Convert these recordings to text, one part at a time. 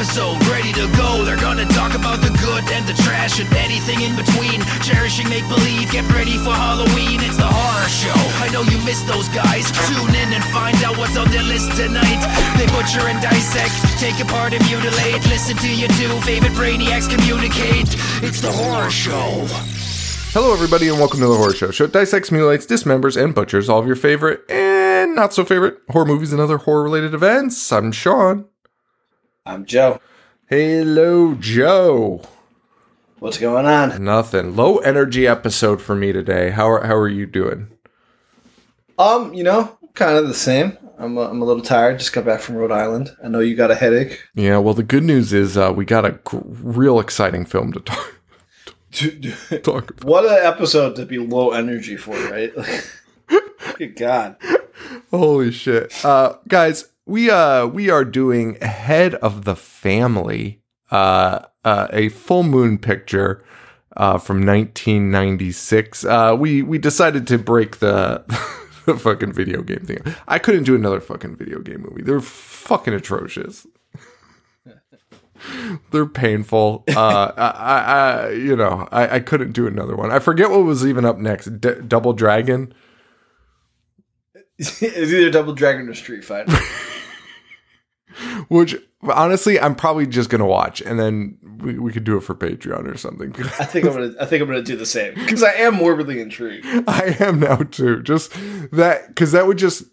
episode ready to go. They're gonna talk about the good and the trash and anything in between. Cherishing make believe, get ready for Halloween. It's the horror show. I know you missed those guys. Tune in and find out what's on their list tonight. They butcher and dissect, take apart and mutilate. Listen to your two favorite brainiacs communicate. It's the horror show. Hello, everybody, and welcome to the Horror Show. Show dissects, mutilates, dismembers, and butchers all of your favorite and not so favorite horror movies and other horror related events. I'm Sean. I'm Joe. Hello, Joe. What's going on? Nothing. Low energy episode for me today. How are, how are you doing? Um, you know, kind of the same. I'm a, I'm a little tired. Just got back from Rhode Island. I know you got a headache. Yeah, well, the good news is uh, we got a real exciting film to talk, talk about. what an episode to be low energy for, right? Good God. Holy shit. Uh, guys, we uh we are doing Head of the Family, uh, uh a full moon picture uh from 1996. Uh we we decided to break the the fucking video game thing. I couldn't do another fucking video game movie. They're fucking atrocious. They're painful. Uh, I, I, you know, I, I couldn't do another one. I forget what was even up next. D- Double Dragon. it's either Double Dragon or Street Fighter. Which honestly, I'm probably just gonna watch, and then we, we could do it for Patreon or something. I think I'm gonna I think I'm gonna do the same because I am morbidly intrigued. I am now too. Just that because that would just.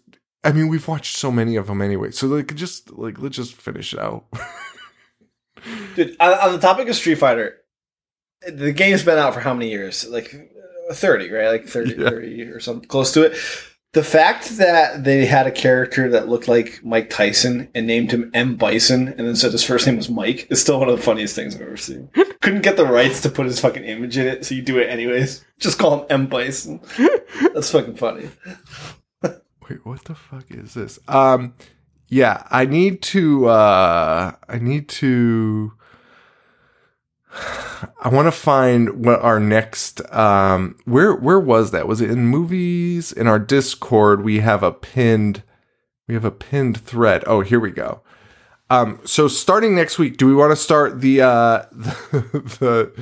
I mean, we've watched so many of them anyway, so like just like let's just finish it out. Dude, on, the topic of Street Fighter, the game's been out for how many years? Like uh, 30, right? Like 30, Yeah. 30 or something close to it. The fact that they had a character that looked like Mike Tyson and named him M. Bison and then said his first name was Mike is still one of the funniest things I've ever seen. Couldn't get the rights to put his fucking image in it, so you do it anyways. Just call him M. Bison. That's fucking funny. Wait, what the fuck is this? Um, yeah, I need to. uh I need to. I want to find what our next. Um, where where was that? Was it in movies? In our Discord, we have a pinned. We have a pinned thread. Oh, here we go. Um, so starting next week, do we want to start the uh the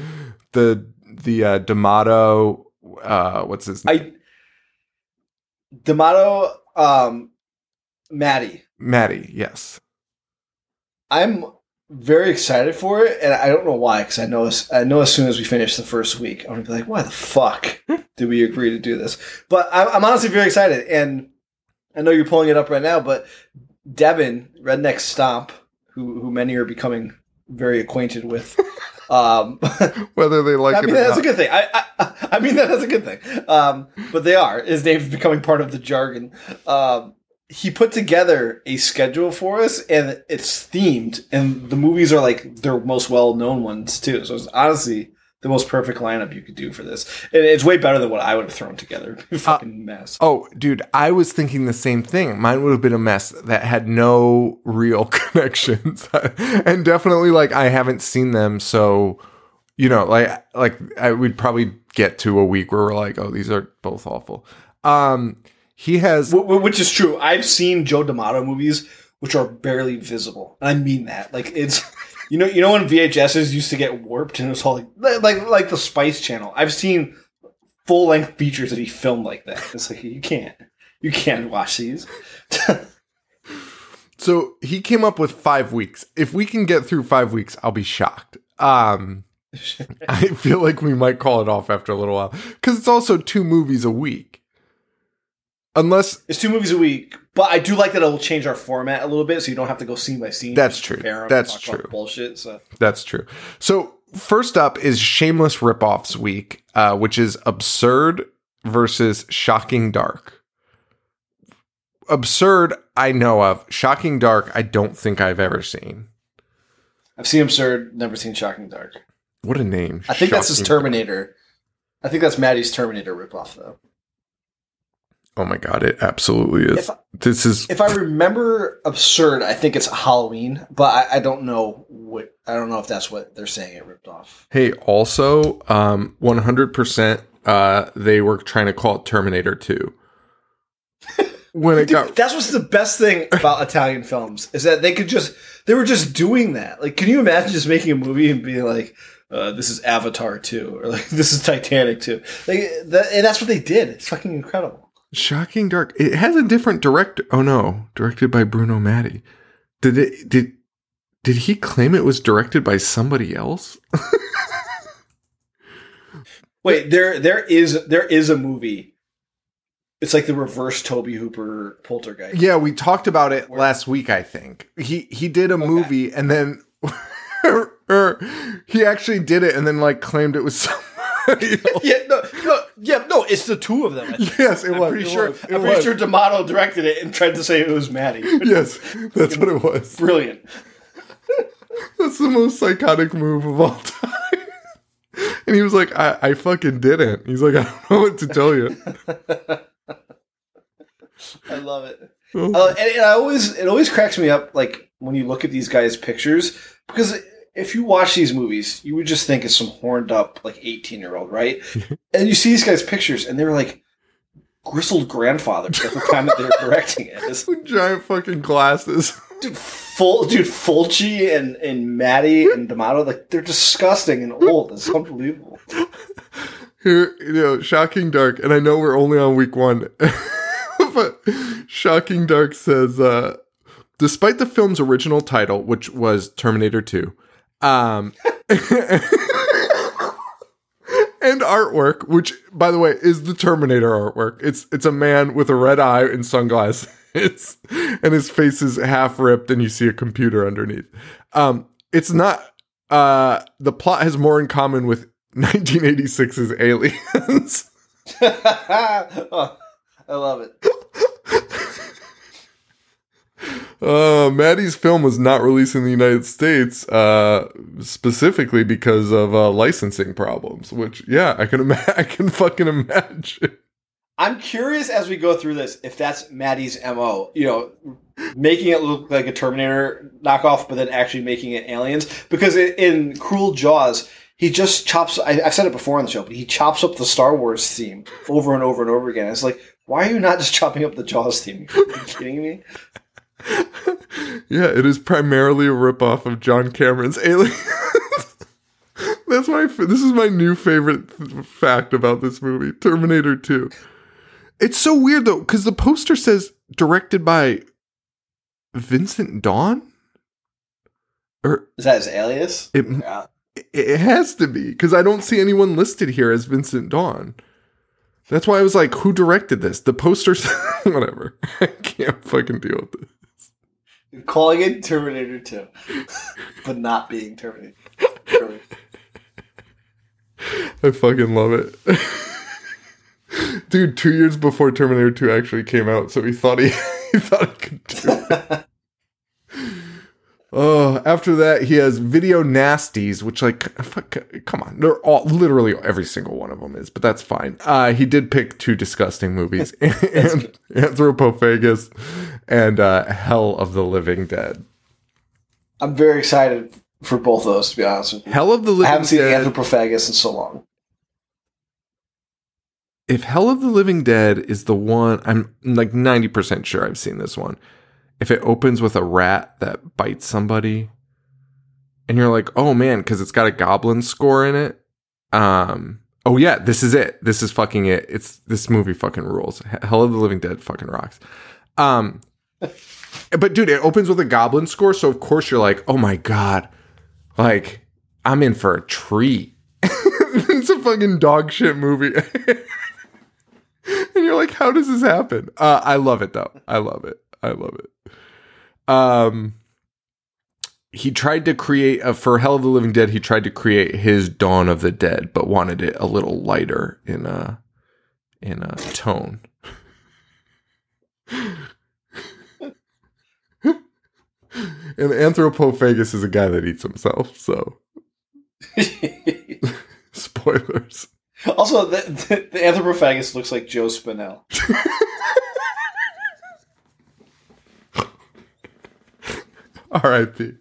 the the uh D'Amato uh what's his name? I D'Amato um Mattei. Mattei, yes. I'm very excited for it, and I don't know why. Because I know, as, I know as soon as we finish the first week, I'm gonna be like, "Why the fuck did we agree to do this?" But I'm, I'm honestly very excited, and I know you're pulling it up right now. But Devin, Redneck Stomp, who who many are becoming very acquainted with, um, Whether they like I it mean or that's not. a good thing. I, I I mean that's a good thing. Um, but they are. His name's becoming part of the jargon. Um, he put together a schedule for us, and it's themed, and the movies are like their most well known ones too. So it's honestly the most perfect lineup you could do for this, and it's way better than what I would have thrown together. Fucking mess. Oh, dude, I was thinking the same thing. Mine would have been a mess that had no real connections. and definitely like I haven't seen them, so you know, like like I would probably get to a week where we're like, oh, these are both awful. Um he has Wh- wh- Which is true. I've seen Joe D'Amato movies which are barely visible. And I mean that. Like it's you know you know when VHSs used to get warped and it was all like like like the Spice Channel. I've seen full length features that he filmed like that. It's like you can't you can't watch these. so he came up with 5 weeks. If we can get through 5 weeks, I'll be shocked. Um I feel like we might call it off after a little while cuz it's also two movies a week. Unless it's two movies a week, but I do like that it'll change our format a little bit, so you don't have to go scene by scene. That's true. That's true. Bullshit. So That's true. So first up is Shameless Ripoffs Week, uh, which is absurd versus shocking dark. Absurd, I know of. Shocking dark, I don't think I've ever seen. I've seen Absurd, never seen Shocking Dark. What a name! I think that's his Shocking- Terminator. I think that's Mattei's Terminator ripoff, though. Oh my god, it absolutely is. If this is If I remember absurd, I think it's Halloween, but I, I don't know what I don't know if that's what they're saying it ripped off. hey. Also, um, one hundred percent. Uh, they were trying to call it Terminator Two. when it got That's what's the best thing about Italian films is that they could just they were just doing that. Like, can you imagine just making a movie and being like, uh, "This is Avatar 2 or like this is Titanic 2. Like, that, and that's what they did. It's fucking incredible. Shocking Dark. It has a different director. Oh no, directed by Bruno Mattei. Did it? Did did he claim it was directed by somebody else? Wait, there there is there is a movie. It's like the reverse Tobe Hooper Poltergeist. yeah, we talked about it last week. I think he he did a movie and then or he actually did it and then like claimed it was Yeah, no, no, yeah, no. It's the two of them. Yes, it I'm was. pretty it sure. was, it I'm pretty was. sure D'Amato directed it and tried to say it was Mattei. Yes, that's what it was. Brilliant. That's the most psychotic move of all time. And he was like, I, I fucking didn't. He's like, I don't know what to tell you. I love it. Oh. Uh, and I always it always cracks me up, like when you look at these guys' pictures, because if you watch these movies, you would just think it's some horned up like eighteen year old, right? and you see these guys' pictures, and they're like gristled grandfathers at the time that they're directing it. It's, Giant fucking glasses. dude, full dude Fulci and and Mattei and D'Amato, like they're disgusting and old. It's unbelievable. Here, you know, Shocking Dark, and I know we're only on week one, but Shocking Dark says, uh, despite the film's original title, which was Terminator 2, um, and artwork, which, by the way, is the Terminator artwork. It's it's a man with a red eye and sunglasses, and his face is half ripped, and you see a computer underneath. Um, it's not. Uh, the plot has more in common with 1986's Aliens. oh, I love it. Uh, Mattei's film was not released in the United States, uh, specifically because of uh, licensing problems. Which, yeah, I can ima- I can fucking imagine. I'm curious as we go through this if that's Mattei's mo. You know, making it look like a Terminator knockoff, but then actually making it aliens. Because in, Cruel Jaws, he just chops. I, I've said it before on the show, but he chops up the Star Wars theme over and over and over again. It's like, why are you not just chopping up the Jaws theme? Are you kidding me? Yeah, it is primarily a ripoff of John Cameron's Aliens. That's my. This is my new favorite fact about this movie, Terminator Two. It's so weird though, because the poster says directed by Vincent Dawn. Or Is that his alias? It- Yeah. it has to be because I don't see anyone listed here as Vincent Dawn. That's why I was like, who directed this? The posters, whatever. I can't fucking deal with this. Calling it Terminator 2, but not being Terminator. Really. I fucking love it. Dude, two years before Terminator 2 actually came out, so he thought he, he thought he could do it. Oh, after that, he has Video Nasties, which, like, fuck, come on. They're all, literally every single one of them is, but that's fine. Uh, he did pick two disgusting movies and Anthropophagus and uh, Hell of the Living Dead. I'm very excited for both of those, to be honest with you. Hell of the Living Dead. I haven't seen Dead. Anthropophagus in so long. if Hell of the Living Dead is the one, I'm like 90% sure I've seen this one. If it opens with a rat that bites somebody, and you're like, oh man, because it's got a goblin score in it. Um, oh yeah, this is it. This is fucking it. It's this movie fucking rules. Hell of the Living Dead fucking rocks. Um, but dude, it opens with a goblin score, so of course you're like, oh my god, like I'm in for a treat. it's a fucking dog shit movie. and you're like, how does this happen? Uh, I love it though. I love it. I love it. Um, he tried to create a, for Hell of the Living Dead. He tried to create his Dawn of the Dead, but wanted it a little lighter in a in a tone. and Anthropophagus is a guy that eats himself, so spoilers. also, the, the, the Anthropophagus looks like Joe Spinell. R.I.P.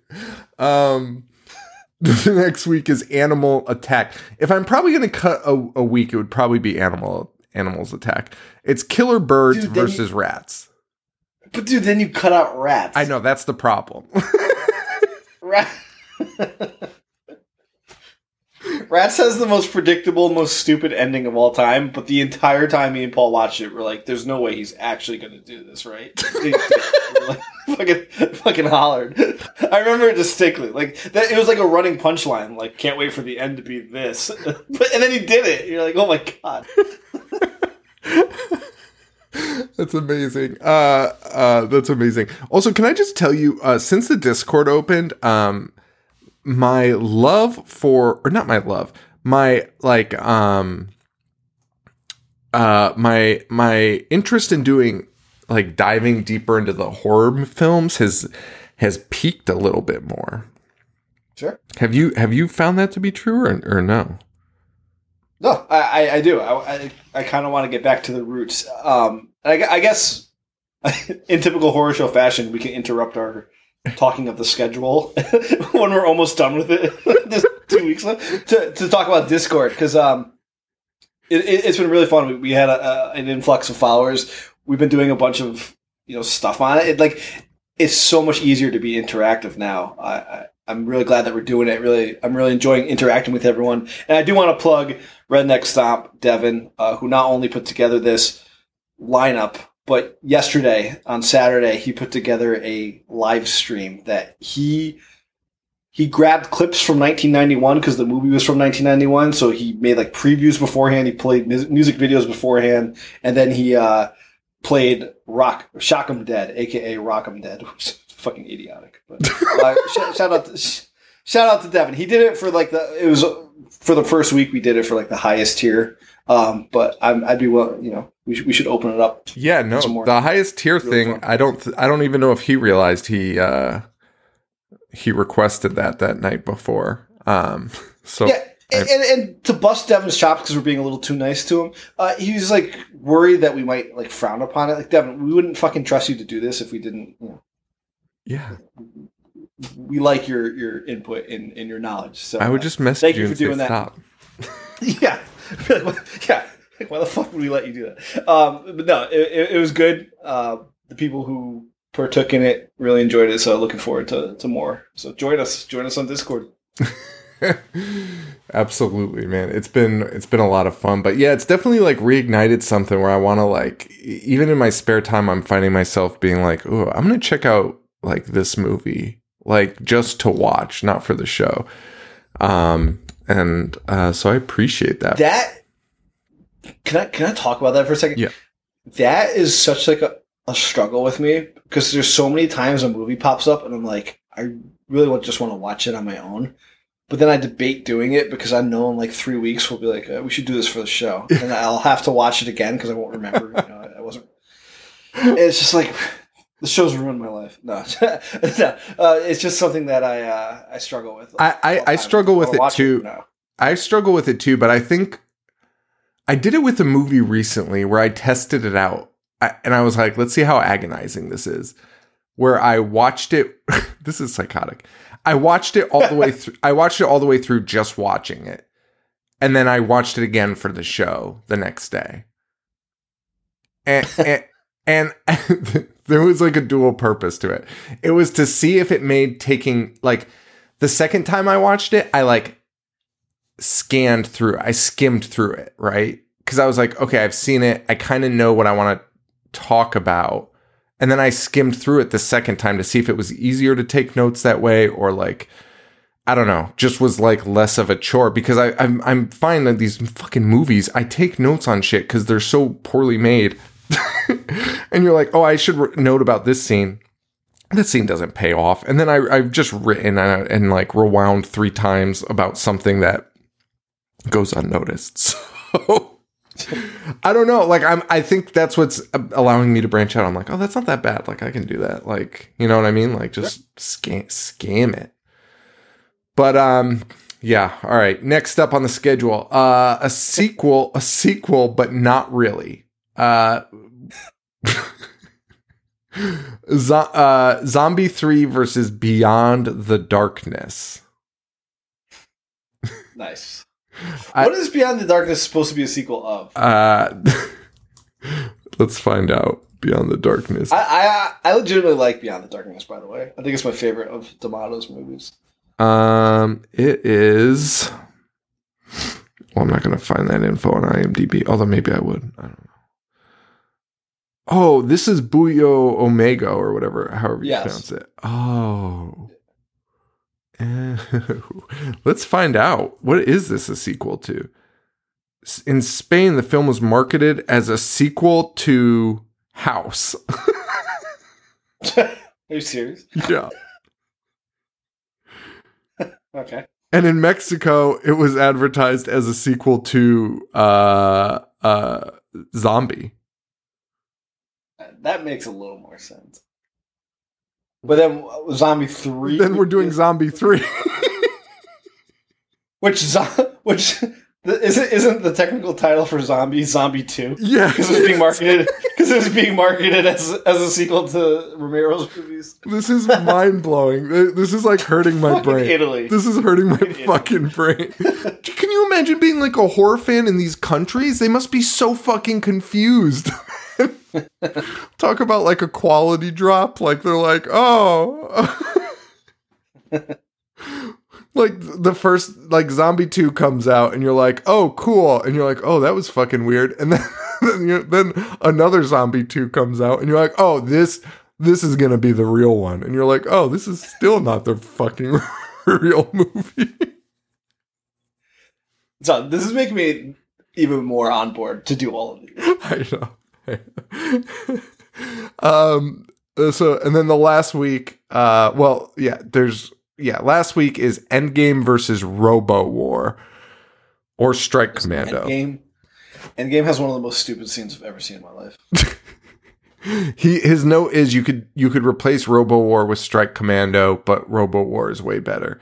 Um, the next week is Animal Attack. If I'm probably going to cut a, a week, it would probably be Animal Animals Attack. It's killer birds Dude, versus rats. But dude, then you cut out rats. I know that's the problem. Rats has the most predictable, most stupid ending of all time, but the entire time me and Paul watched it, we're like, there's no way he's actually going to do this, right? Fucking, fucking hollered. I remember it distinctly. Like, that, it was like a running punchline. Like, can't wait for the end to be this. but, and then he did it. You're like, oh my God. That's amazing. Uh, uh, that's amazing. Also, can I just tell you, uh, since the Discord opened, um, my love for, or not my love, my like, um, uh, my my interest in doing like diving deeper into the horror films has has peaked a little bit more. Sure. Have you have you found that to be true or, or no? No, I, I, do. I, I, I kind of want to get back to the roots. Um, I, I guess in typical horror show fashion, we can interrupt our talking of the schedule when we're almost done with it. Just two weeks left to, to talk about Discord because um, it, it's been really fun. We, we had a, a, an influx of followers. We've been doing a bunch of you know stuff on it. it like it's so much easier to be interactive now. I, I I'm really glad that we're doing it. Really, I'm really enjoying interacting with everyone. And I do want to plug Redneck Stomp Devin, uh, who not only put together this lineup, but yesterday on Saturday he put together a live stream that he he grabbed clips from 1991 because the movie was from 1991. So he made like previews beforehand. He played mus- music videos beforehand, and then he uh, played Rock Shock 'em Dead, aka Rock 'em Dead, which is fucking idiotic. But uh, sh- shout out to sh- shout out to Devin. He did it for like the it was for the first week. We did it for like the highest tier. Um, but I'm, I'd be well, you know, we should, we should open it up. Yeah, no, more. the highest tier Really thing. fun. I don't. th- I don't even know if he realized he uh he requested that that night before. Um. So Yeah, and, and, and to bust Devin's chops because we're being a little too nice to him, uh, he was like worried that we might like frown upon it. Like Devin, we wouldn't fucking trust you to do this if we didn't. You know, yeah, we like your your input and, and your knowledge. So I would uh, just message thank you, you for doing that. stop. yeah, yeah. Like, why the fuck would we let you do that? Um, but no, it, it, was good. Uh, the people who partook in it really enjoyed it. So looking forward to, to more. So join us, join us on Discord. Absolutely, man. It's been it's been a lot of fun, but yeah, it's definitely like reignited something where I want to like even in my spare time, I'm finding myself being like, oh, I'm gonna check out like this movie, like just to watch, not for the show. Um, and uh, so I appreciate that. That can I can I talk about that for a second? Yeah. That is such like a, a struggle with me because there's so many times a movie pops up and I'm like, I really want, just want to watch it on my own. But then I debate doing it because I know in like three weeks we'll be like, uh, we should do this for the show, and I'll have to watch it again because I won't remember. You know, I wasn't. It's just like the show's ruined my life. No, no, uh, it's just something that I uh, I struggle with. I- I- I struggle with it too. now. I struggle with it too, but I think I did it with a movie recently where I tested it out I, and I was like, let's see how agonizing this is. Where I watched it, this is psychotic. I watched it all the way through. I watched it all the way through just watching it. And then I watched it again for the show the next day. And, and, and there was like a dual purpose to it. It was to see if it made taking, like, the second time I watched it, I like scanned through I skimmed through it, right? Because I was like, okay, I've seen it. I kind of know what I want to talk about. And then I skimmed through it the second time to see if it was easier to take notes that way or like, I don't know, just was like less of a chore because I, I'm, I'm finding that these fucking movies, I take notes on shit because they're so poorly made. and you're like, oh, I should re- note about this scene That scene doesn't pay off. And then I, I've just written and, and like rewound three times about something that goes unnoticed. So I don't know. Like I'm, I think that's what's allowing me to branch out. I'm like, oh, that's not that bad. Like I can do that. Like you know what I mean? Like just scam, scam it. But um, yeah. All right. Next up on the schedule, uh, a sequel, a sequel, but not really. Uh. Zo- uh, Zombie 3 versus Beyond the Darkness. Nice. I- what is Beyond the Darkness supposed to be a sequel of? Uh, let's find out. Beyond the Darkness. I, I I legitimately like Beyond the Darkness. By the way, I think it's my favorite of D'Amato's movies. Um, it is. Well, I'm not going to find that info on IMDb, although maybe I would. I don't know. Oh, this is Buio Omega or whatever, however you Yes. pronounce it. Oh. Let's find out. What is this a sequel to? In Spain, the film was marketed as a sequel to House. Are you serious? yeah. Okay. And in Mexico, it was advertised as a sequel to uh, uh, Zombie. That makes a little more sense. But then uh, Zombie Three. Then we're doing Zombie 3. which zo- which isn't isn't the technical title for Zombie Zombie Two yeah. because it's being marketed because it's being marketed as as a sequel to Romero's movies. This is mind blowing. This is like hurting my Fucking brain. Italy. This is hurting my fucking brain. Can you imagine being like a horror fan in these countries? They must be so fucking confused. Talk about like a quality drop. Like they're like, oh. like the first like zombie 2 comes out and you're like oh cool and you're like oh that was fucking weird and then then, you then another zombie 2 comes out and you're like oh this this is gonna be the real one and you're like oh this is still not the fucking real movie So this is making me even more on board to do all of these. i know um uh, so and then the last week uh well yeah there's yeah last week is endgame versus robo war or strike commando Endgame. Endgame has one of the most stupid scenes I've ever seen in my life. He his note is you could you could replace Robo War with Strike Commando, but Robo War is way better.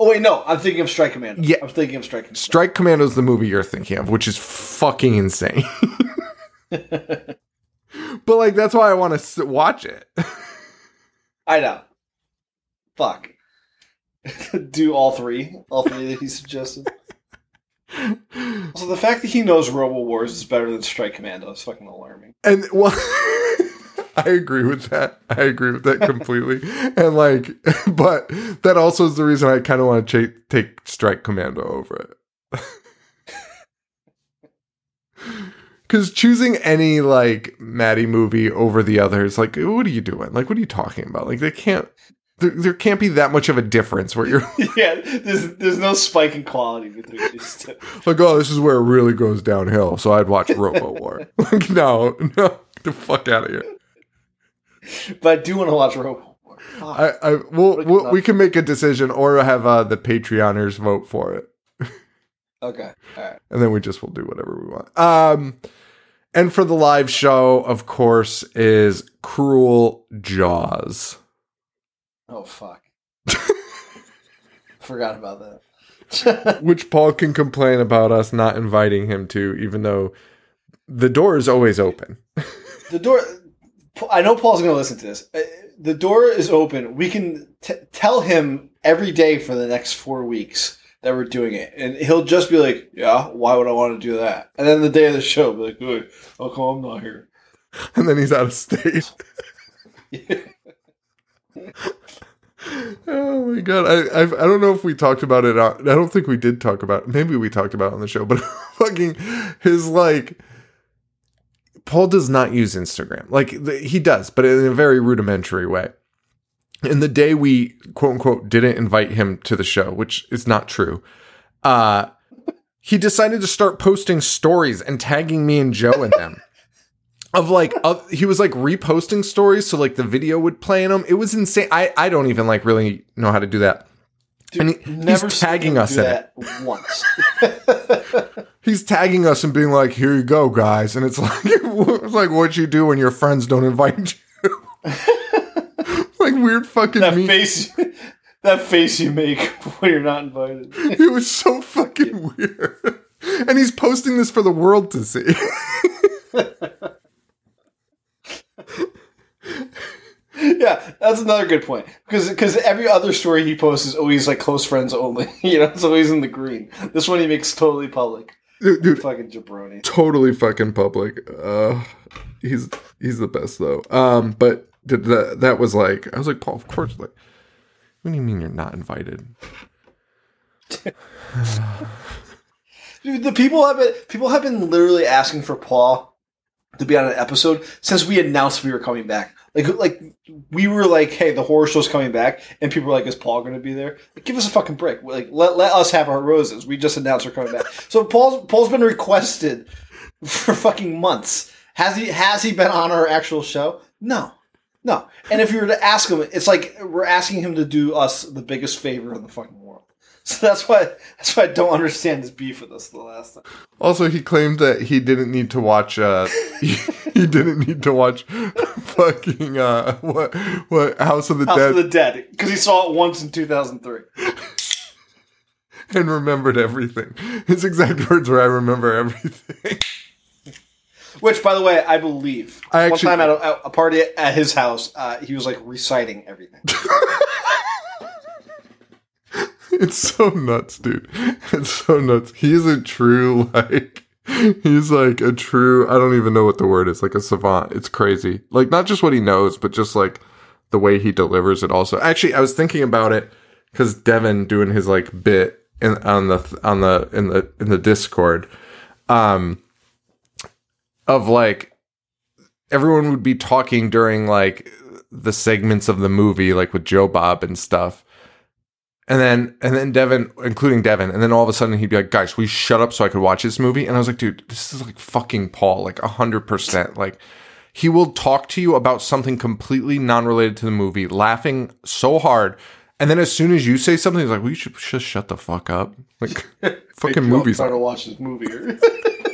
Oh wait, no, I'm thinking of Strike Commando. Yeah. I'm thinking of Strike Commando. Strike Commando is the movie you're thinking of, which is fucking insane. but like that's why I want to watch it. I know. Fuck. do all three, all three that he suggested. So the fact that he knows Robo Wars is better than Strike Commando is fucking alarming. And well, I agree with that. I agree with that completely. and like, but that also is the reason I kind of want to ch- take Strike Commando over it. Because choosing any like Mattei movie over the others, like, what are you doing? Like, what are you talking about? Like, they can't. There, there can't be that much of a difference where you're yeah, there's there's no spike in quality between these two. like, oh, this is where it really goes downhill. So I'd watch Robo War. like, no, no, get the fuck out of here. But I do want to watch Robo War. Fuck. I, I we'll, we'll we can make a decision or have uh, the Patreoners vote for it, okay, all right. and then we just will do whatever we want. Um, and for the live show, of course, is Cruel Jaws. Oh fuck. Forgot about that. which Paul can complain about us not inviting him to, even though the door is always open. the door. I know Paul's going to listen to this. Uh, The door is open. We can t- tell him every day for the next four weeks that we're doing it, and he'll just be like, "Yeah, why would I want to do that?" And then the day of the show, be like, "Hey, how come I'm not here?" And then he's out of state. Oh my god! I I've, I don't know if we talked about it. On, I don't think we did talk about. Maybe we talked about it on the show, but fucking his like. Paul does not use Instagram. Like the, he does, but in a very rudimentary way. And the day we quote unquote didn't invite him to the show, which is not true, uh, he decided to start posting stories and tagging me and Joe in them. of like of, he was like reposting stories so like the video would play in them it was insane. I i don't even like really know how to do that. Dude, And he- he's tagging us in that once. he's tagging us and being like here you go guys. And it's like it's like what you do when your friends don't invite you like weird fucking that me face, that face you make when you're not invited. it was so fucking weird and he's posting this for the world to see Yeah, that's another good point. Because because every other story he posts is always like close friends only. You know, it's always in the green. This one he makes totally public. dude, dude, Fucking jabroni. totally fucking public. Uh, he's he's the best though. Um, but th- that that was like I was like Paul. Of course, like what do you mean you're not invited? Dude, the people have been people have been literally asking for Paul to be on an episode since we announced we were coming back. Like like we were like, hey, the horror show's coming back, and people were like, is Paul going to be there? Like, give us a fucking break. Like let let us have our roses. We just announced we're coming back. So Paul's Paul's been requested for fucking months. Has he has he been on our actual show? No. No. And if you were to ask him, it's like we're asking him to do us the biggest favor in the fucking world. So that's why that's why I don't understand his beef with us the last time. Also, he claimed that he didn't need to watch. Uh, he, he didn't need to watch fucking uh, what what House of the House Dead of the Dead because he saw it once in 2003. and remembered everything. His exact words were, "I remember everything." Which, by the way, I believe. I One time at a, at a party at his house, uh, he was like reciting everything. It's so nuts, dude. It's so nuts. He's a true like he's like a true I don't even know what the word is, like a savant. It's crazy. Like not just what he knows, but just like the way he delivers it also. Actually, I was thinking about it cuz Devin doing his like bit in on the on the in the in the Discord um of like everyone would be talking during like the segments of the movie like with Joe Bob and stuff. And then, and then Devin, including Devin, and then all of a sudden he'd be like, guys, we shut up so I could watch this movie. And I was like, dude, this is like fucking Paul, like a hundred percent. Like he will talk to you about something completely non-related to the movie, laughing so hard. And then as soon as you say something, he's like, we should just shut the fuck up. Like fucking movies. trying to watch this movie.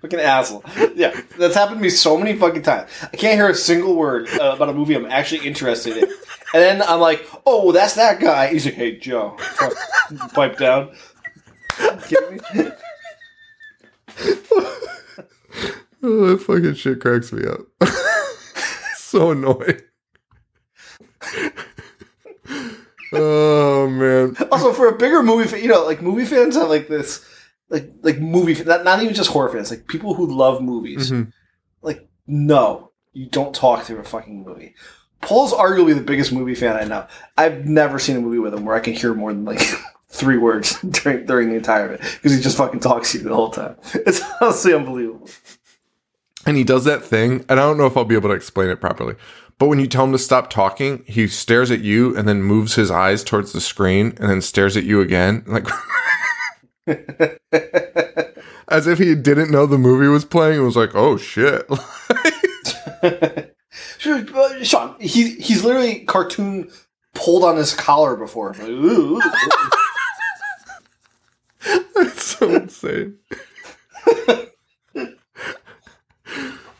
fucking asshole. Yeah, that's happened to me so many fucking times. I can't hear a single word uh, about a movie I'm actually interested in. And then I'm like, oh, that's that guy. He's like, hey, Joe, pipe down. Oh, that fucking shit cracks me up. so annoying. oh man. Also, for a bigger movie, fan, you know, like movie fans have like this, like like movie, not, not even just horror fans, like people who love movies. Mhm. Like, no, you don't talk through a fucking movie. Paul's arguably the biggest movie fan I know. I've never seen a movie with him where I can hear more than like three words during during the entire of it because he just fucking talks to you the whole time. It's honestly unbelievable. And he does that thing, and I don't know if I'll be able to explain it properly. But when you tell him to stop talking, he stares at you and then moves his eyes towards the screen and then stares at you again. Like as if he didn't know the movie was playing and was like, oh shit. Sean, he he's literally cartoon pulled on his collar before. Like, ooh, ooh, ooh. So insane.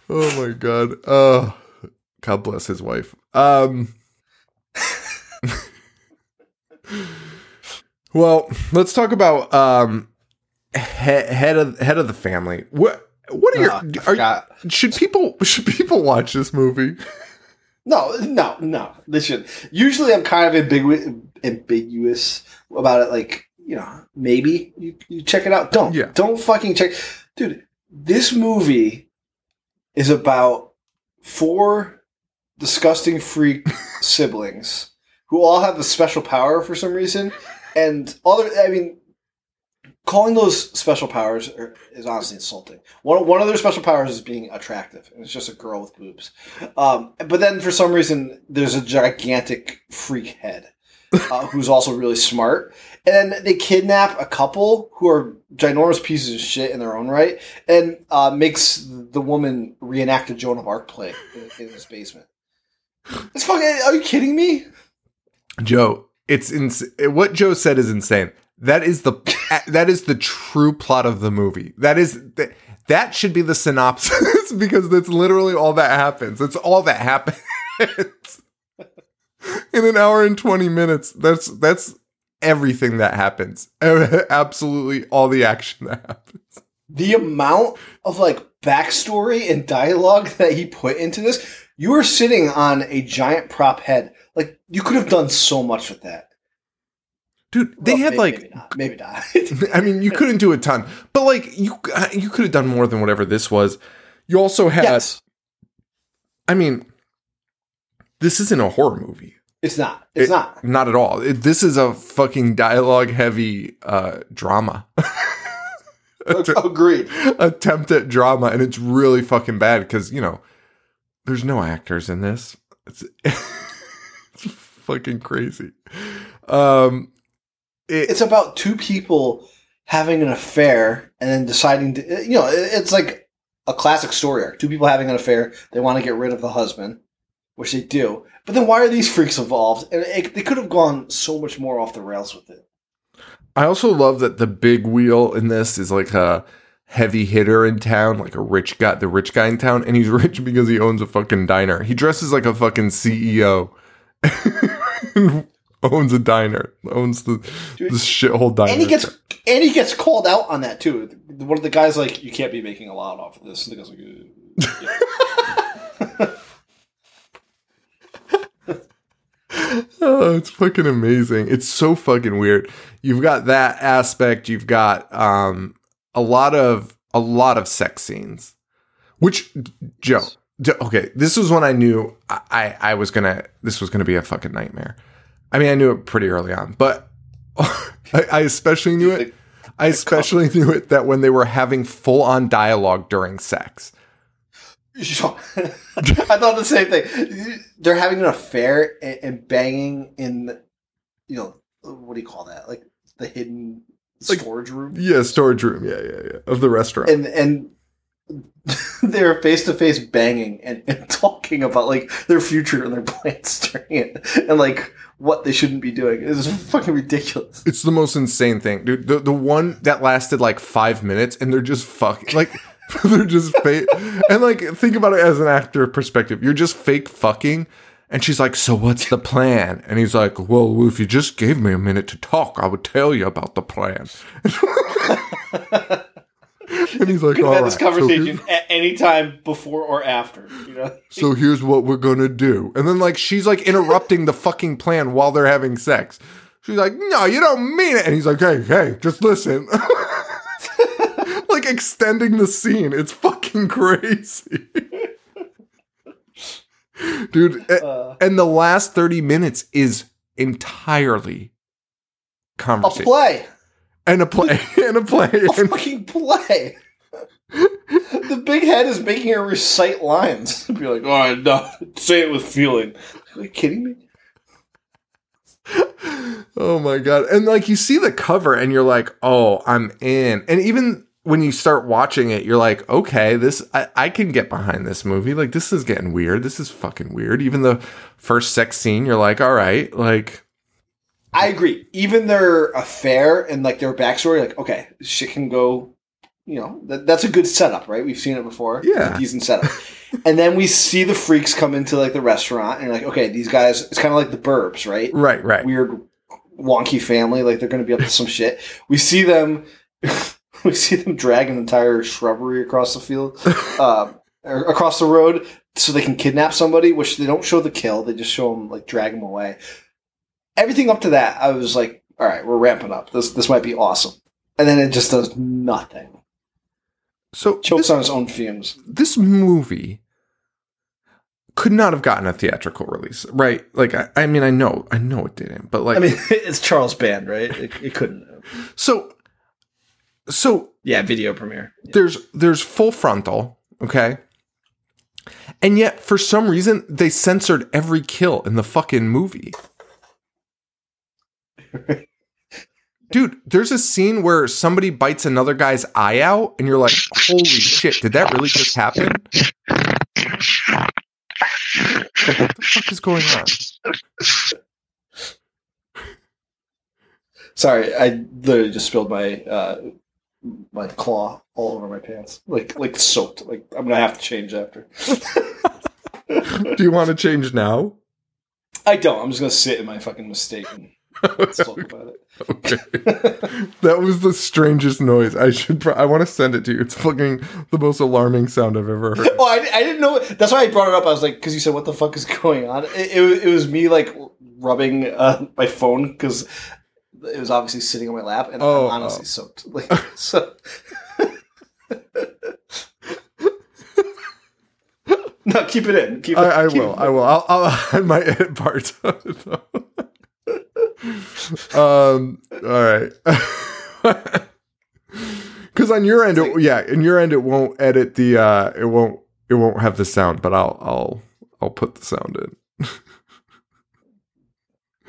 oh my god. Oh God bless his wife. Um Well, let's talk about um he- head of head of the family. What what are your Ah, are, should people should people watch this movie? No, no, no. They should. Usually, I'm kind of ambigu- ambiguous about it. Like, you know, maybe you, you check it out. Don't. Yeah. Don't fucking check. Dude, this movie is about four disgusting freak siblings who all have a special power for some reason. And other, I mean, calling those special powers are, is honestly insulting. One, one of their special powers is being attractive, and it's just a girl with boobs. Um, but then for some reason, there's a gigantic freak head uh, who's also really smart. And then they kidnap a couple who are ginormous pieces of shit in their own right, and uh, makes the woman reenact a Joan of Arc play in, in his basement. It's fucking. Are you kidding me? Joe, it's ins- what Joe said is insane. That is the that is the true plot of the movie. That is that, that should be the synopsis because that's literally all that happens. It's all that happens in an hour and 20 minutes. That's that's everything that happens. Absolutely all the action that happens. the amount of like backstory and dialogue that he put into this, you are sitting on a giant prop head. Like you could have done so much with that. dude, they Well, had may- like maybe not. Maybe not. I mean, you couldn't do a ton, but like you uh, you could have done more than whatever this was. You also had yes, I mean, this isn't a horror movie. it's not. It's It- not. Not at all. It, this is a fucking dialogue heavy uh drama. Agreed. attempt at drama and it's really fucking bad because you know there's no actors in this fucking crazy um it, It's about two people having an affair and then deciding to. You know, it- it's like a classic story arc. Two people having an affair. They want to get rid of the husband, which they do. But then why are these freaks involved? And it, they could have gone so much more off the rails with it. i also love that the big wheel in this is like a heavy hitter in town like a rich guy the rich guy in town and he's rich because he owns a fucking diner he dresses like a fucking ceo owns a diner owns the Dude, this shithole diner And he gets and he gets called out on that too. One of the guys like, "You can't be making a lot off of this." And the guy's like, "Uh, yeah." Oh, it's fucking amazing. It's so fucking weird. You've got that aspect. You've got um a lot of a lot of sex scenes. Which Joe, okay, this was when I knew I, I was gonna this was gonna be a fucking nightmare. I mean, I knew it pretty early on, but I, I especially knew it. I especially knew it that when they were having full on dialogue during sex. Sure. I thought the same thing. They're having an affair and, and banging in, you know, what do you call that? Like the hidden Like- storage room, Yeah, storage room. Yeah, yeah, yeah. Of the restaurant. and and they're face to face banging and, and talking about like their future and their plans during it, and like what they shouldn't be doing. It's fucking ridiculous. It's the most insane thing, dude. The the one that lasted like five minutes, and they're just fucking like they're just fake. And like think about it as an actor perspective. You're just fake fucking, and she's like, "So what's the plan?" And he's like, "Well, if you just gave me a minute to talk, I would tell you about the plan." And he's like, Could have "All right, this conversation here's- at any time before or after. You know, so here's what we're gonna do. And then like she's like interrupting the fucking plan while they're having sex. She's like, no, you don't mean it. And he's like, hey, hey, just listen. like extending the scene. It's fucking crazy. Dude, uh, and the last 30 minutes is entirely conversation. a play, and a play. and a play. a And- fucking play. the big head is making her recite lines. Be like, all right, no, say it with feeling. Are you kidding me? Oh my god. And like you see the cover and you're like, "Oh, I'm in." And even when you start watching it, you're like, "Okay, this I, I can get behind this movie. Like this is getting weird. This is fucking weird." Even the first sex scene, you're like, "All right, like I agree. Even their affair and like their backstory, like, okay, shit can go. You know, that, that's a good setup, right? We've seen it before. Yeah. A decent setup. and then we see the freaks come into like the restaurant, and like, okay, these guys. It's kind of like the Burbs, right? right, right. weird wonky family like they're going to be up to some shit we see them we see them drag an entire shrubbery across the field uh, or across the road so they can kidnap somebody which they don't show the kill they just show them like drag them away everything up to that i was like all right we're ramping up. This this might be awesome. And then it just does nothing. So chokes this, on its own fumes. this movie could not have gotten a theatrical release, right? Like I, I mean, I know, I know it didn't, but like i mean it's charles band right? It, it couldn't so so yeah video premiere. There's there's full frontal, okay? And yet for some reason they censored every kill in the fucking movie. Dude, there's a scene where somebody bites another guy's eye out and you're like, "Holy shit, did that really just happen?" What the fuck is going on? Sorry, I literally just spilled my uh, my claw all over my pants, like like soaked. Like I'm gonna have to change after. Do you want to change now? I don't. I'm just gonna sit in my fucking mistake and talk about it. Okay. that was the strangest noise. I should. Pro- I want to send it to you. It's fucking the most alarming sound I've ever heard. Oh, I, I didn't know. That's why I brought it up. I was like, because you said, "What the fuck is going on?" It, it, was- it was me like rubbing uh, my phone because it was obviously sitting on my lap, and Oh, I'm honestly oh. soaked. Like so. no, keep it in. Keep it. I, I keep will. it- I will. I'll, I'll I might edit parts of it though. um. All right. Because on your end, it, yeah, in your end, it won't edit the. uh It won't. It won't have the sound, but I'll. I'll. I'll put the sound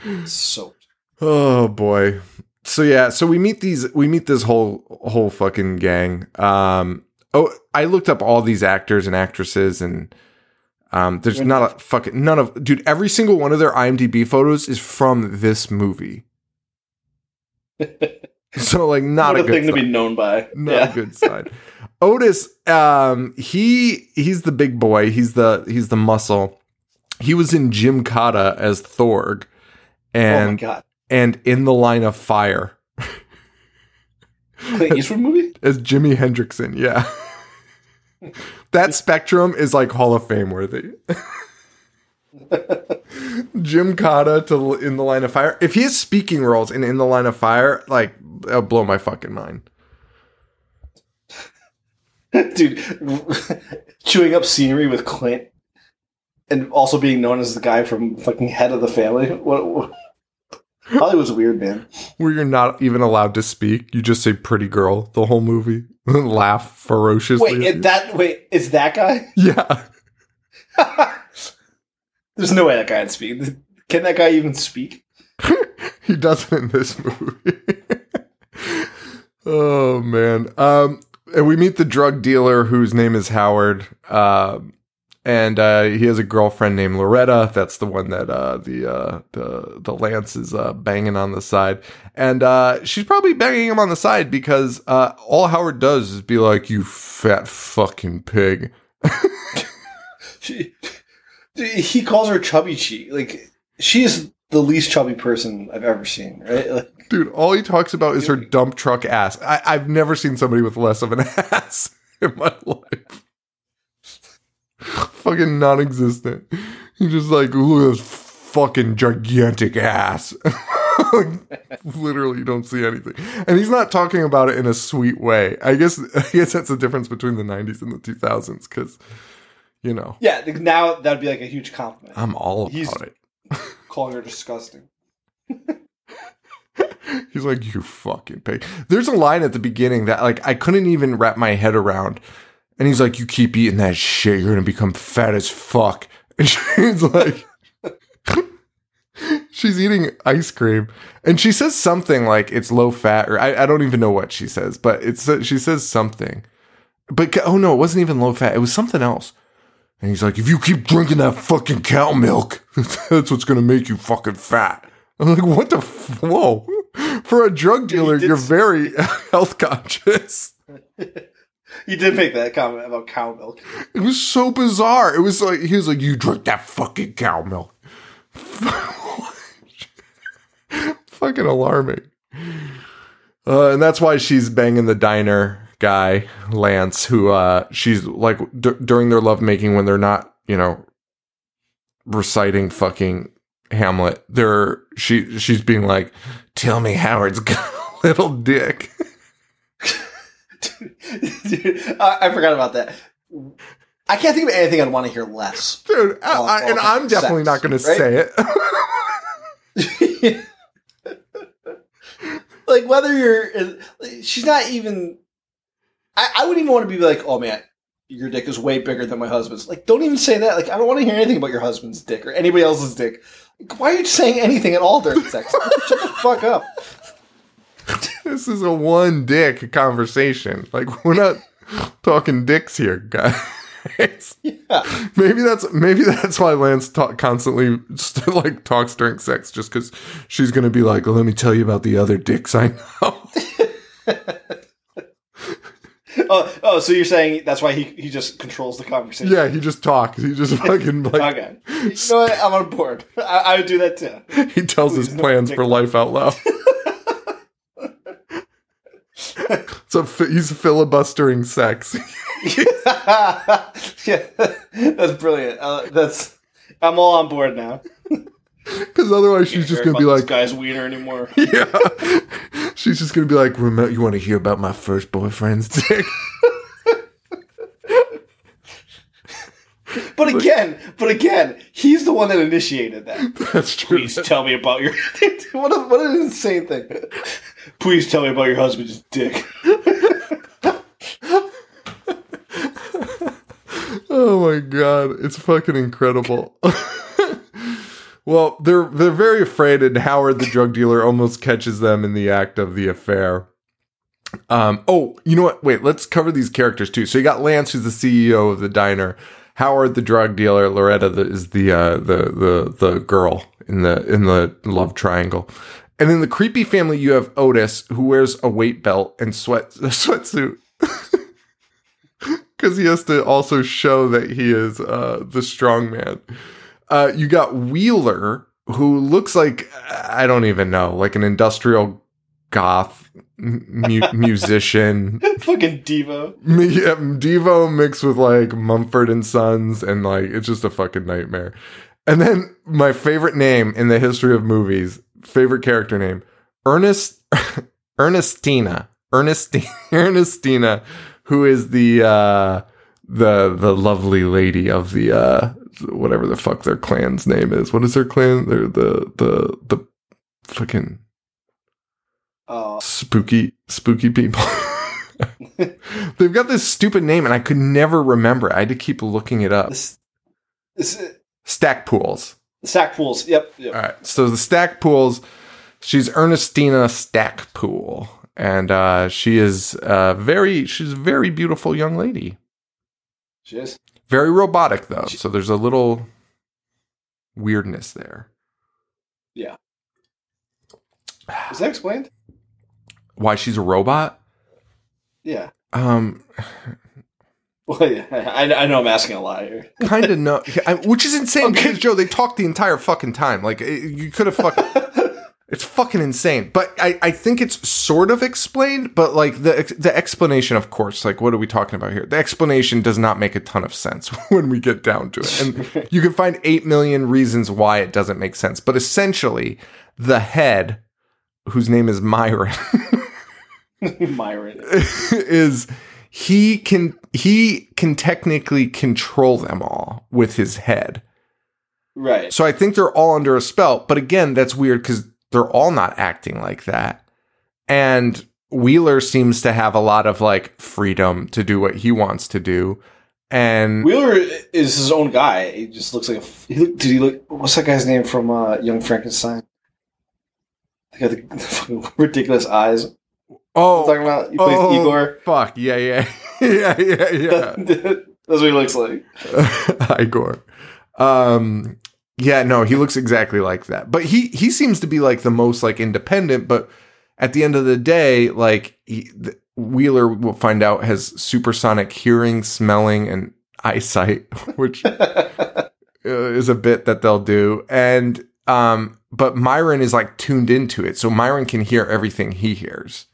in. so. Oh boy. So yeah, so we meet these we meet this whole whole fucking gang. Um oh I looked up all these actors and actresses and um there's not a fucking none of dude every single one of their IMDb photos is from this movie. so like not a a good thing to be known by. not yeah. a good sign. Otis um he he's the big boy, he's the he's the muscle. He was in Gymkata as Thorg oh and god. and in the line of fire Clint Eastwood movie? as Jimi Hendrickson. Yeah. That spectrum is like Hall of Fame worthy. Gymkata to in the line of fire. If he has speaking roles in in the line of fire, like that'll blow my fucking mind. Dude, chewing up scenery with Clint and also being known as the guy from fucking Head of the Family. What, what? Hollywood's weird, man. Where you're not even allowed to speak, you just say "pretty girl" the whole movie, laugh ferociously. Wait, it, that wait, it's that guy? yeah, There's no way that guy can speak. Can that guy even speak? he does it in this movie. oh man. Um and we meet the drug dealer whose name is Howard. Um and uh, he has a girlfriend named Loretta. That's the one that uh, the uh, the the Lance is uh, banging on the side, and uh, she's probably banging him on the side because uh, all Howard does is be like, "You fat fucking pig." She, he calls her chubby cheek. Like she is the least chubby person I've ever seen. Right? Like, Dude, all he talks about is her dump truck ass. I, I've never seen somebody with less of an ass in my life. fucking non existent. He's just like, look at this fucking gigantic ass. Like, literally, you don't see anything. And he's not talking about it in a sweet way. I guess I guess that's the difference between the 90s and the 2000s because, you know, yeah, now that'd be like a huge compliment. I'm all about He's- it. calling her disgusting. He's like, you fucking pig. There's a line at the beginning that like I couldn't even wrap my head around. And he's like, you keep eating that shit, you're gonna become fat as fuck. And she's like, she's eating ice cream, and she says something like it's low fat, or I, I don't even know what she says, but it's she says something. But oh no, it wasn't even low fat. It was something else. And he's like, if you keep drinking that fucking cow milk, that's what's gonna make you fucking fat. I'm like, what the? F- Whoa! For a drug dealer, you're very health conscious. He did make that comment about cow milk. It was so bizarre. It was like he was like, "You drink that fucking cow milk." fucking alarming. Uh, and that's why she's banging the diner guy, Lance, who uh, she's like d- during their lovemaking when they're not, you know, reciting fucking Hamlet. They're she she's being like, "Tell me Howard's got a little dick." Dude, I, I forgot about that. I can't think of anything I'd want to hear less. Dude, I, and I'm definitely sex, not going to say it. like whether you're, she's not even. I, I wouldn't even want to be like, oh man, your dick is way bigger than my husband's. Like, don't even say that. Like, I don't want to hear anything about your husband's dick or anybody else's dick. Like, why are you saying anything at all during sex? Shut the fuck up. this is a one dick conversation. Like we're not talking dicks here, guys. Yeah. Maybe that's maybe that's why Lance talk, constantly st- like talks during sex, just because she's gonna be like, "Let me tell you about the other dicks I know." Oh, oh, so you're saying that's why he, he just controls the conversation? yeah, he just talks. He just fucking like Okay. You know what? I'm on board. I, I would do that too. he tells his Please, no plans dick. for life out loud. So he's filibustering sex. yeah, that's brilliant. Uh, that's I'm all on board now. Because otherwise, she's just gonna be like, guy's wiener anymore. yeah. She's just gonna be like, "Remember, you want to hear about my first boyfriend's dick?" But again, but again, he's the one that initiated that. That's true. Please tell me about your what a, what an insane thing. Please tell me about your husband's dick. Oh my god, it's fucking incredible. well, they're they're very afraid, and Howard, the drug dealer, almost catches them in the act of the affair. Um. Oh, you know what? Wait, let's cover these characters too. So you got Lance, who's the CEO of the diner. Howard, the drug dealer. Loretta the, is the uh, the the the girl in the in the love triangle. And in the creepy family, you have Otis, who wears a weight belt and sweat a sweatsuit because he has to also show that he is uh, the strong man. Uh, you got Wheeler, who looks like I don't even know, like an industrial goth mu- musician. Fucking Devo. Yeah, Devo mixed with like Mumford and Sons, and like it's just a fucking nightmare. And then my favorite name in the history of movies, favorite character name, Ernest Ernestina. Ernestina Ernestina, who is the uh the the lovely lady of the uh whatever the fuck their clan's name is. What is their clan? They're the the the fucking Oh, spooky spooky people. They've got this stupid name and I could never remember. I had to keep looking it up. this, this Stackpools. Sack pools. Yep. yep. All right. So the Stackpools, she's Ernestina Stackpool. And uh, she is uh, very, she's a very beautiful young lady. She is. Very robotic though. So there's a little weirdness there. Yeah. Is that explained? Why she's a robot? Yeah. Um, Well, yeah. I, I know I'm asking a lot here. kind of no, I- which is insane because Joe, they talked the entire fucking time. Like it- you could have fucking. It's fucking insane, but I, I think it's sort of explained. But like the the explanation, of course, like what are we talking about here? The explanation does not make a ton of sense when we get down to it, and you can find eight million reasons why it doesn't make sense. But essentially, the head, whose name is Myron, Myron. is he can he can technically control them all with his head. Right. So I think they're all under a spell. But again, that's weird because they're all not acting like that. And Wheeler seems to have a lot of like freedom to do what he wants to do. And Wheeler is his own guy. He just looks like a. He did he look? What's that guy's name from uh, Young Frankenstein? They got the, the fucking ridiculous eyes. Oh, talking about he plays oh, Igor. Fuck yeah, yeah, yeah, yeah, yeah. That's what he looks like. Igor. Um, yeah, no, he looks exactly like that. But he he seems to be like the most like independent. But at the end of the day, like he, th- Wheeler, will find out has supersonic hearing, smelling, and eyesight, which uh, is a bit that they'll do. And um, but Myron is like tuned into it, so Myron can hear everything he hears.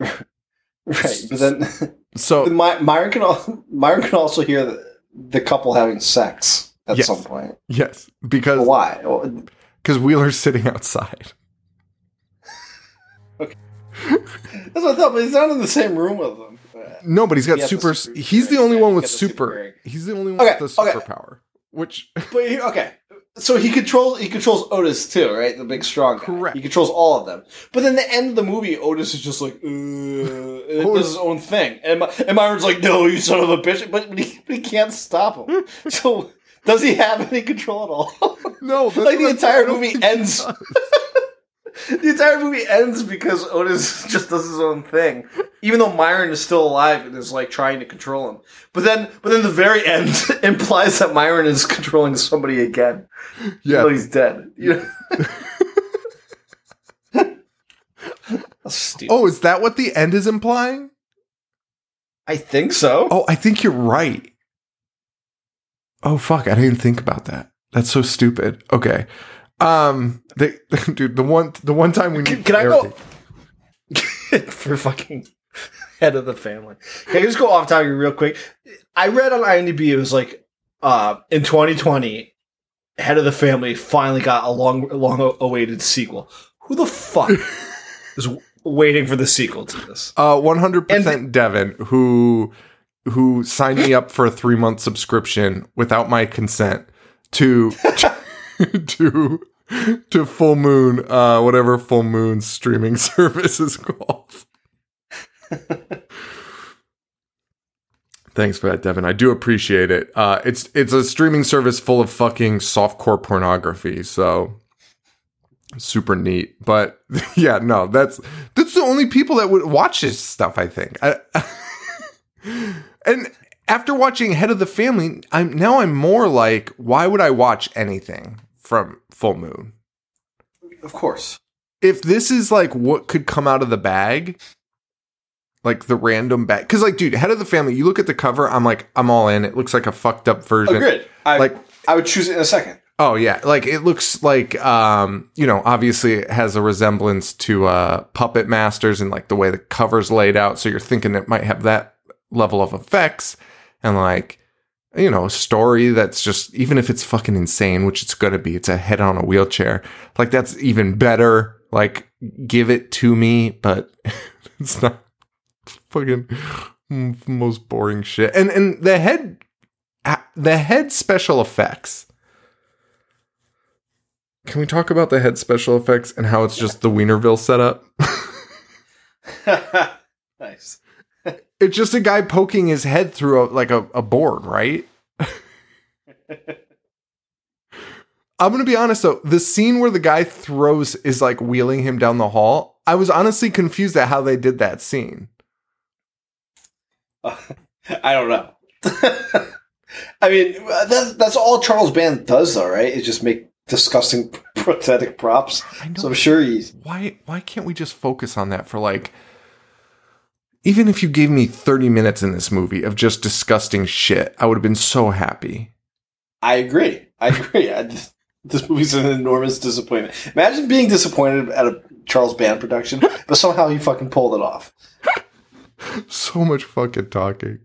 Right, but then So My, Myron can al- Myron can also hear the, the couple having sex at Yes. some point. yes, because why? Because Wheeler's sitting outside. Okay, that's what I thought, but he's not in the same room with them. No, but he's got He super. super- He's the only one with super. super- He's the only one Okay, with the okay. superpower. Which But okay, so he controls he controls Otis too, right? The big strong guy. Correct. He controls all of them. But then the end of the movie, Otis is just like, uh, does his own thing, and, My- and Myron's like, "No, you son of a bitch!" But, but, he, but he can't stop him. so does he have any control at all? no, like the entire movie ends. the entire movie ends because Otis just does his own thing, even though Myron is still alive and is like trying to control him. But then, but then the very end implies that Myron is controlling somebody again. Yeah, Oh, he's dead. You know? Oh, is that what the end is implying? I think so. Oh, I think you're right. Oh fuck, I didn't think about that. That's so stupid. Okay. Um they dude, the one the one time we Can, need can I go for fucking head of the family? Can I just go off topic real quick? I read on IMDb it was like uh in 2020 Head of the Family finally got a long, long awaited sequel. Who the fuck is waiting for the sequel to this? Uh, one hundred percent Devin, who who signed me up for a three month subscription without my consent to to to Full Moon, uh, whatever Full Moon streaming service is called. Thanks for that, Devin. I do appreciate it. Uh, it's it's a streaming service full of fucking softcore pornography, so super neat. But yeah, no, that's that's the only people that would watch this stuff. I think. I, and after watching Head of the Family, I'm now I'm more like, why would I watch anything from Full Moon? Of course. If this is like what could come out of the bag, like the random bag, because like, dude, Head of the Family, you look at the cover, I'm like, I'm all in. It looks like a fucked up version. Agreed. I, Like- I would choose it in a second. Oh yeah, like it looks like um, you know, obviously it has a resemblance to uh Puppet Masters and like the way the cover's laid out, so you're thinking it might have that level of effects and like you know, story that's just even if it's fucking insane, which it's gonna be, it's a head on a wheelchair. Like that's even better. Like give it to me, but it's not fucking most boring shit. And and the head the head special effects can we talk about the head special effects and how it's just the Weinerville setup? nice. It's just a guy poking his head through a, like a, a board, right? I'm gonna be honest though, the scene where the guy throws is like wheeling him down the hall. I was honestly confused at how they did that scene. I don't know. I mean, that's that's all Charles Band does, though, right? Is just make disgusting prosthetic props. I know. So I'm sure he's. why why can't we just focus on that for like even if you gave me 30 minutes in this movie of just disgusting shit, I would have been so happy. I agree. I agree. I just, this movie's an enormous disappointment. Imagine being disappointed at a Charles Band production, but somehow he fucking pulled it off. so much fucking talking.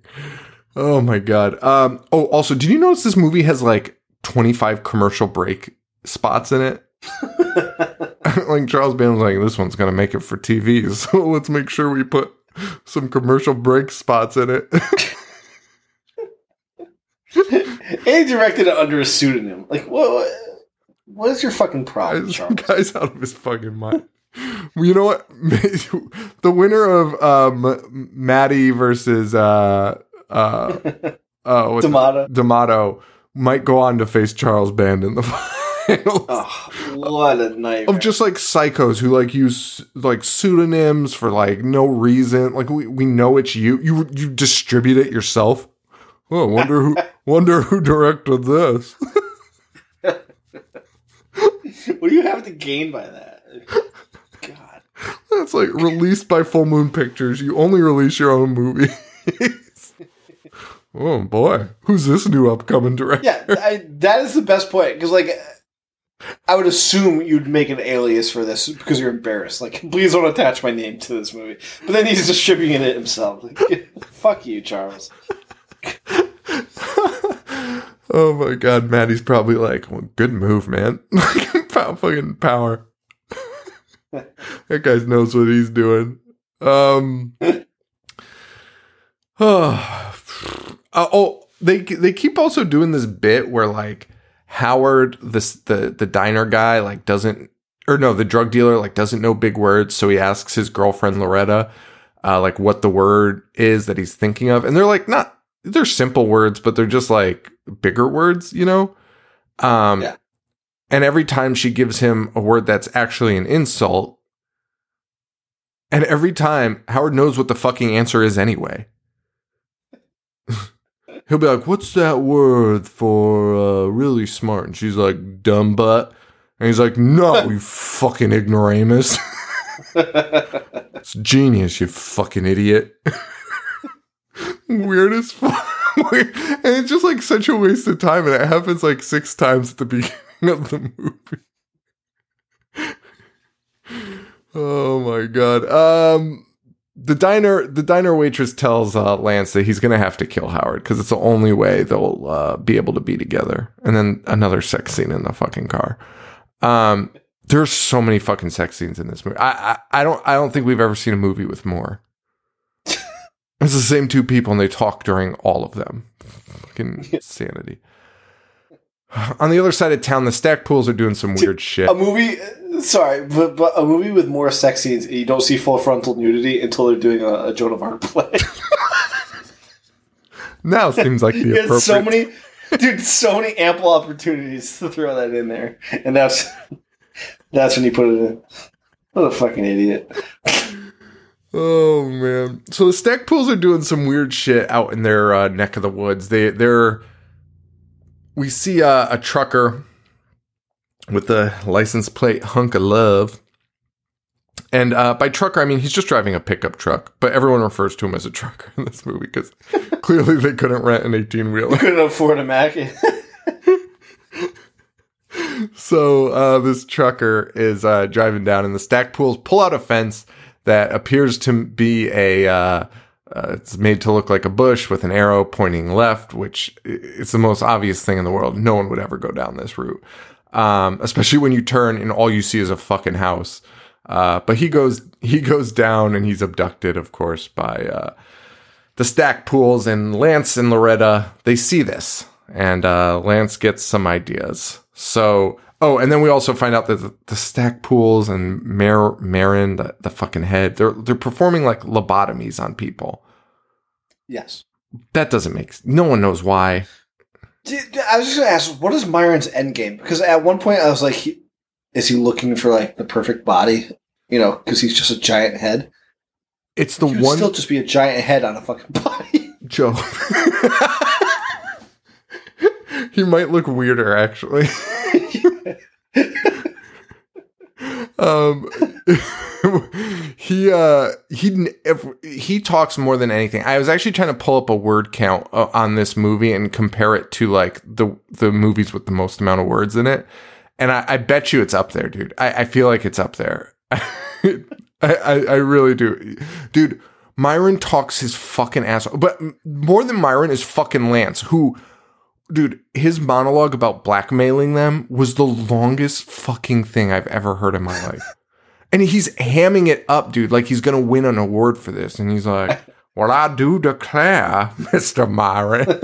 Oh my god. Um oh also, did you notice this movie has like 25 commercial break spots in it? like Charles Band was like, this one's gonna make it for TV, so let's make sure we put some commercial break spots in it. and he directed it under a pseudonym. Like, what? What, is your fucking problem, Charles? guy's out of his fucking mind. Well, you know what? the winner of um, Mattei versus uh, uh, uh? D'Amato. D'Amato might go on to face Charles Band in the. Oh, what a nightmare! Of just like psychos who like use like pseudonyms for like no reason. Like we, we know it's you. You you distribute it yourself. Oh, wonder who wonder who directed this. what do you have to gain by that? God. That's like released by Full Moon Pictures. You only release your own movies. oh boy, who's this new upcoming director? Yeah, I, that is the best point because, like, I would assume you'd make an alias for this because you're embarrassed. Like, please don't attach my name to this movie. But then he's distributing it himself. Like, fuck you, Charles. Oh my god, Mattei's probably like, well, good move, man. Pow- fucking power. that guy knows what he's doing. Um. oh, oh, they they keep also doing this bit where like Howard, this the the diner guy, like doesn't or no, the drug dealer like doesn't know big words, so he asks his girlfriend Loretta, uh, like what the word is that he's thinking of, and they're like not they're simple words, but they're just like bigger words, you know? Um, Yeah. and every time she gives him a word that's actually an insult, and every time Howard knows what the fucking answer is anyway. He'll be like, What's that word for uh, really smart? And she's like, Dumb butt. And he's like, No, you fucking ignoramus. it's genius, you fucking idiot. Weird as fuck. and it's just like such a waste of time. And it happens like six times at the beginning of the movie. oh my god. Um the diner the diner waitress tells uh, Lance that he's gonna have to kill Howard because it's the only way they'll uh, be able to be together. And then another sex scene in the fucking car. Um, there's so many fucking sex scenes in this movie. I, I I don't I don't think we've ever seen a movie with more. it's the same two people and they talk during all of them. Fucking insanity. On the other side of town, the Stackpools are doing some weird shit. A movie, sorry, but, but a movie with more sex scenes, you don't see full frontal nudity until they're doing a, a Joan of Arc play. now seems like the appropriate. So many, dude, so many ample opportunities to throw that in there, and that's that's when you put it in. What a fucking idiot! Oh man! So the Stackpools are doing some weird shit out in their uh, neck of the woods. They they're we see uh, a trucker with the license plate hunk of love. And uh, by trucker, I mean he's just driving a pickup truck, but everyone refers to him as a trucker in this movie because clearly they couldn't rent an 18 wheeler. Couldn't afford a Mac. So uh, this trucker is uh, driving down, and the Stackpools pull out a fence that appears to be a. Uh, it's made to look like a bush with an arrow pointing left, which it's the most obvious thing in the world. No one would ever go down this route, um, especially when you turn and all you see is a fucking house. Uh, but he goes he goes down and he's abducted, of course, by uh, the Stackpools and Lance and Loretta. They see this, and uh, Lance gets some ideas. So, oh, and then we also find out that the, the Stackpools and Mar- Marin, the, the fucking head, they're they're performing like lobotomies on people. yes. That doesn't make no one knows why. Dude, I was just gonna ask, what is Myron's end game? Because at one point I was like, he, is he looking for like the perfect body? You know, because he's just a giant head. It's the He one still just be a giant head on a fucking body. Joe. he might look weirder actually. um he uh he he talks more than anything. I was actually trying to pull up a word count uh, on this movie and compare it to like the the movies with the most amount of words in it. And i, I bet you it's up there dude. I, I feel like it's up there. I, I i really do. Dude myron talks his fucking ass but more than myron is fucking lance who dude, his monologue about blackmailing them was the longest fucking thing I've ever heard in my life. And he's hamming it up, dude, like he's gonna win an award for this. And he's like, Well, I do declare, Mr. Myron.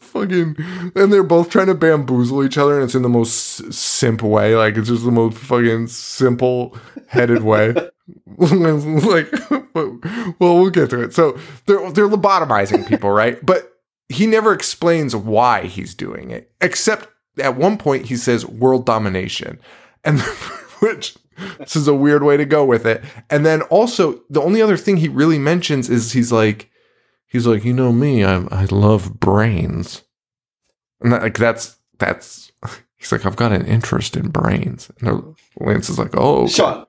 fucking and they're both trying to bamboozle each other and it's in the most s- simp way like it's just the most fucking simple headed way like well we'll get to it so they're they're lobotomizing people right but he never explains why he's doing it except at one point he says world domination and which this is a weird way to go with it and then also the only other thing he really mentions is he's like he's like, you know me, I I love brains, and that, like that's that's. He's like, I've got an interest in brains. And Lance is like, oh, okay. Sean,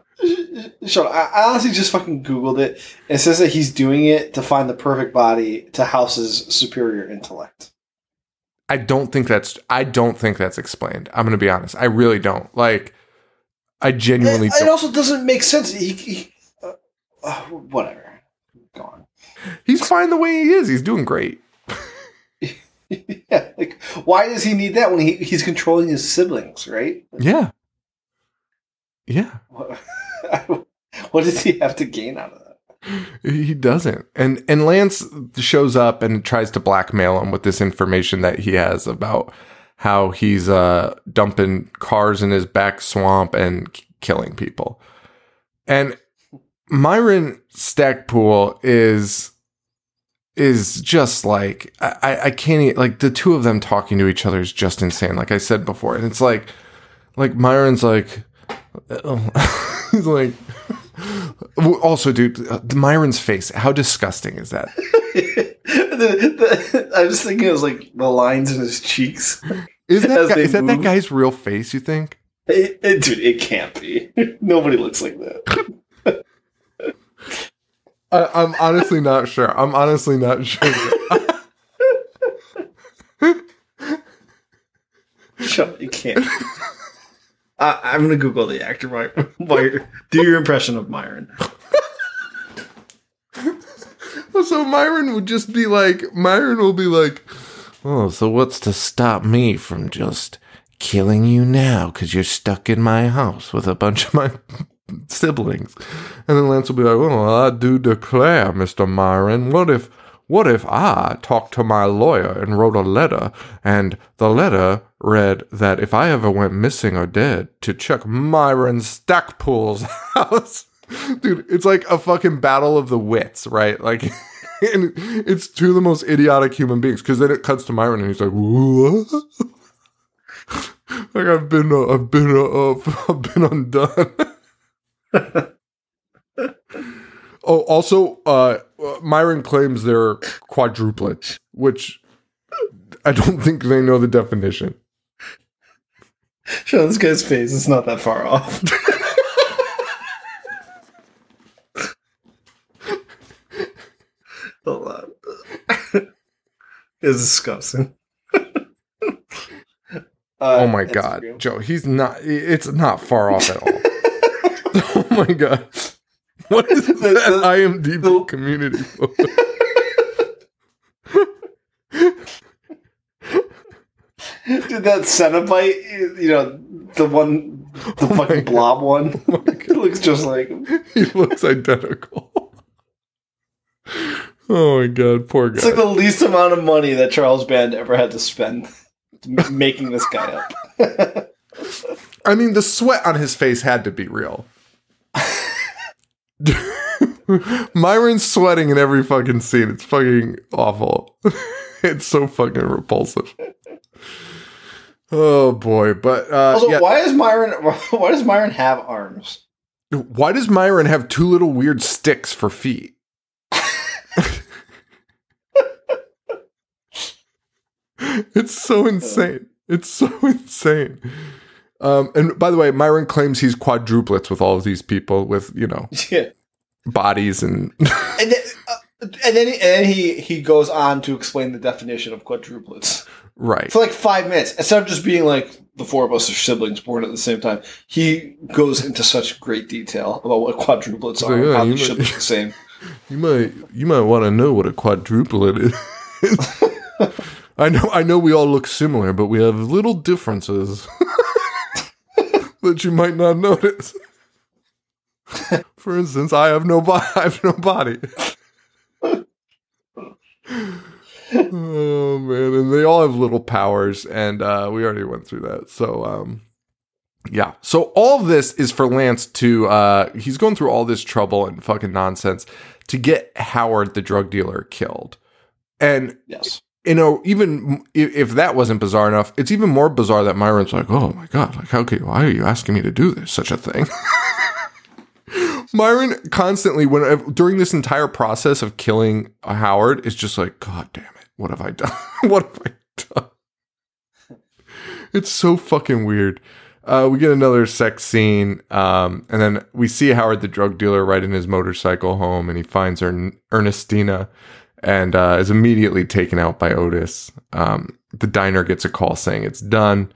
Sean, I, I honestly just fucking googled it. It says that he's doing it to find the perfect body to House's superior intellect. I don't think that's. I don't think that's explained. I'm gonna be honest. I really don't. Like, I genuinely It, it also doesn't make sense. He, he uh, uh, whatever. Go on. He's fine the way he is. He's doing great. yeah, like why does he need that when he, he's controlling his siblings, right? Yeah. Yeah. What, what does he have to gain out of that? He doesn't. And and Lance shows up and tries to blackmail him with this information that he has about how he's uh dumping cars in his back swamp and k- killing people. And Myron Stackpool is is just like I, I- can't like the two of them talking to each other is just insane, like I said before. And it's like like Myron's like he's like also, dude, uh, Myron's face. How disgusting is that? the, the, I was thinking it was like the lines in his cheeks. Is that guy, is that that guy's real face? You think? It, it- dude, it can't be. Nobody looks like that. I, I'm honestly not sure. I'm honestly not sure. Shut it can't. I, I'm gonna Google the actor. While do your impression of Myron. So Myron would just be like, Myron will be like, oh, so what's to stop me from just killing you now because you're stuck in my house with a bunch of my siblings? And then Lance will be like, well, I do declare, Mr. Myron, what if, what if I talked to my lawyer and wrote a letter and the letter read that if I ever went missing or dead to check Myron Stackpool's house? Dude, it's like a fucking battle of the wits, right? Like, and it's two of the most idiotic human beings. Because then it cuts to Myron, and he's like, "What? like I've been, uh, I've been, uh, I've been undone." oh, also, uh, Myron claims they're quadruplets, which I don't think they know the definition. Show this guy's face. It's not that far off. Hold on. it's disgusting. oh my uh, god, Joe, he's not. It's not far off at all. oh my god, what is that the- IMDb the- community photo? Dude, that Cenobite, you know, the one, the Oh fucking God. blob one, oh it looks just like him. he looks identical. Oh my god, poor guy. It's like the least amount of money that Charles Band ever had to spend making this guy up. I mean, the sweat on his face had to be real. Myron's sweating in every fucking scene. It's fucking awful. it's so fucking repulsive. Oh boy, but uh, Also, yeah. why is Myron? Why does Myron have arms? Why does Myron have two little weird sticks for feet? it's so insane. It's so insane. Um, and by the way, Myron claims he's quadruplets with all of these people with, you know, Yeah, bodies and and then, uh, and then, and then he he goes on to explain the definition of quadruplets right. for like five minutes instead of just being like the four of us are siblings born at the same time. He goes into such great detail about what quadruplets So, are, and how they should might- look the same. You might you might want to know what a quadruplet is. I know I know we all look similar, but we have little differences that you might not notice. For instance, I have no body. I have no body. oh man, and they all have little powers, and uh, we already went through that. So, um, yeah. So all of this is for Lance to. Uh, he's going through all this trouble and fucking nonsense to get Howard, the drug dealer, killed. And Yes. You know, even if, that wasn't bizarre enough, it's even more bizarre that Myron's like, "Oh my god, like how can why are you asking me to do this such a thing?" Myron constantly, when during this entire process of killing Howard, is just like, "God damn it, what have I done? what have I done?" It's so fucking weird. Uh, we get another sex scene, um, and then we see Howard, the drug dealer, riding his motorcycle home, and he finds Ern- Ernestina, and uh, is immediately taken out by Otis. Um, the diner gets a call saying it's done.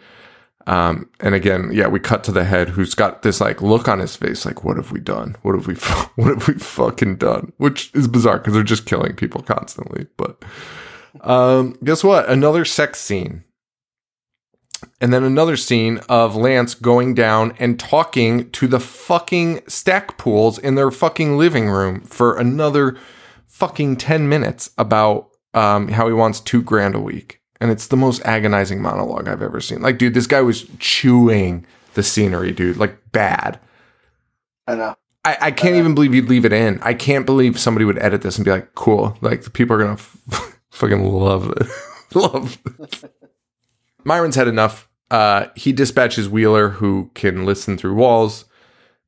Um, and again, yeah, we cut to the head who's got this like look on his face, like, what have we done? What have we, what have we fucking done? Which is bizarre because they're just killing people constantly. But, um, guess what? Another sex scene. And then another scene of Lance going down and talking to the fucking Stackpools in their fucking living room for another fucking 10 minutes about um, how he wants two grand a week. And it's the most agonizing monologue I've ever seen. Like, dude, this guy was chewing the scenery, dude. Like, bad. I know. I, I can't even believe you'd leave it in. I can't believe somebody would edit this and be like, cool. Like, the people are going to f- fucking love it. love this. Myron's had enough. Uh, he dispatches Wheeler, who can listen through walls,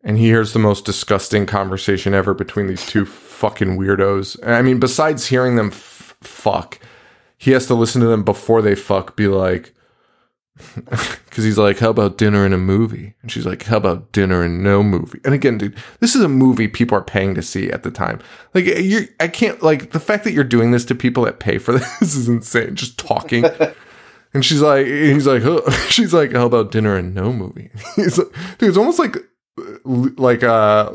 and he hears the most disgusting conversation ever between these two fucking weirdos. I mean, besides hearing them f- fuck, he has to listen to them before they fuck, be like, because he's like, how about dinner and a movie? And she's like, how about dinner and no movie? And again, dude, this is a movie people are paying to see at the time. Like, eh, you, I can't, like, the fact that you're doing this to people that pay for this is insane. Just talking. And she's like, he's like, huh. she's like, how about dinner and no movie? He's like, dude, it's almost like, like, uh,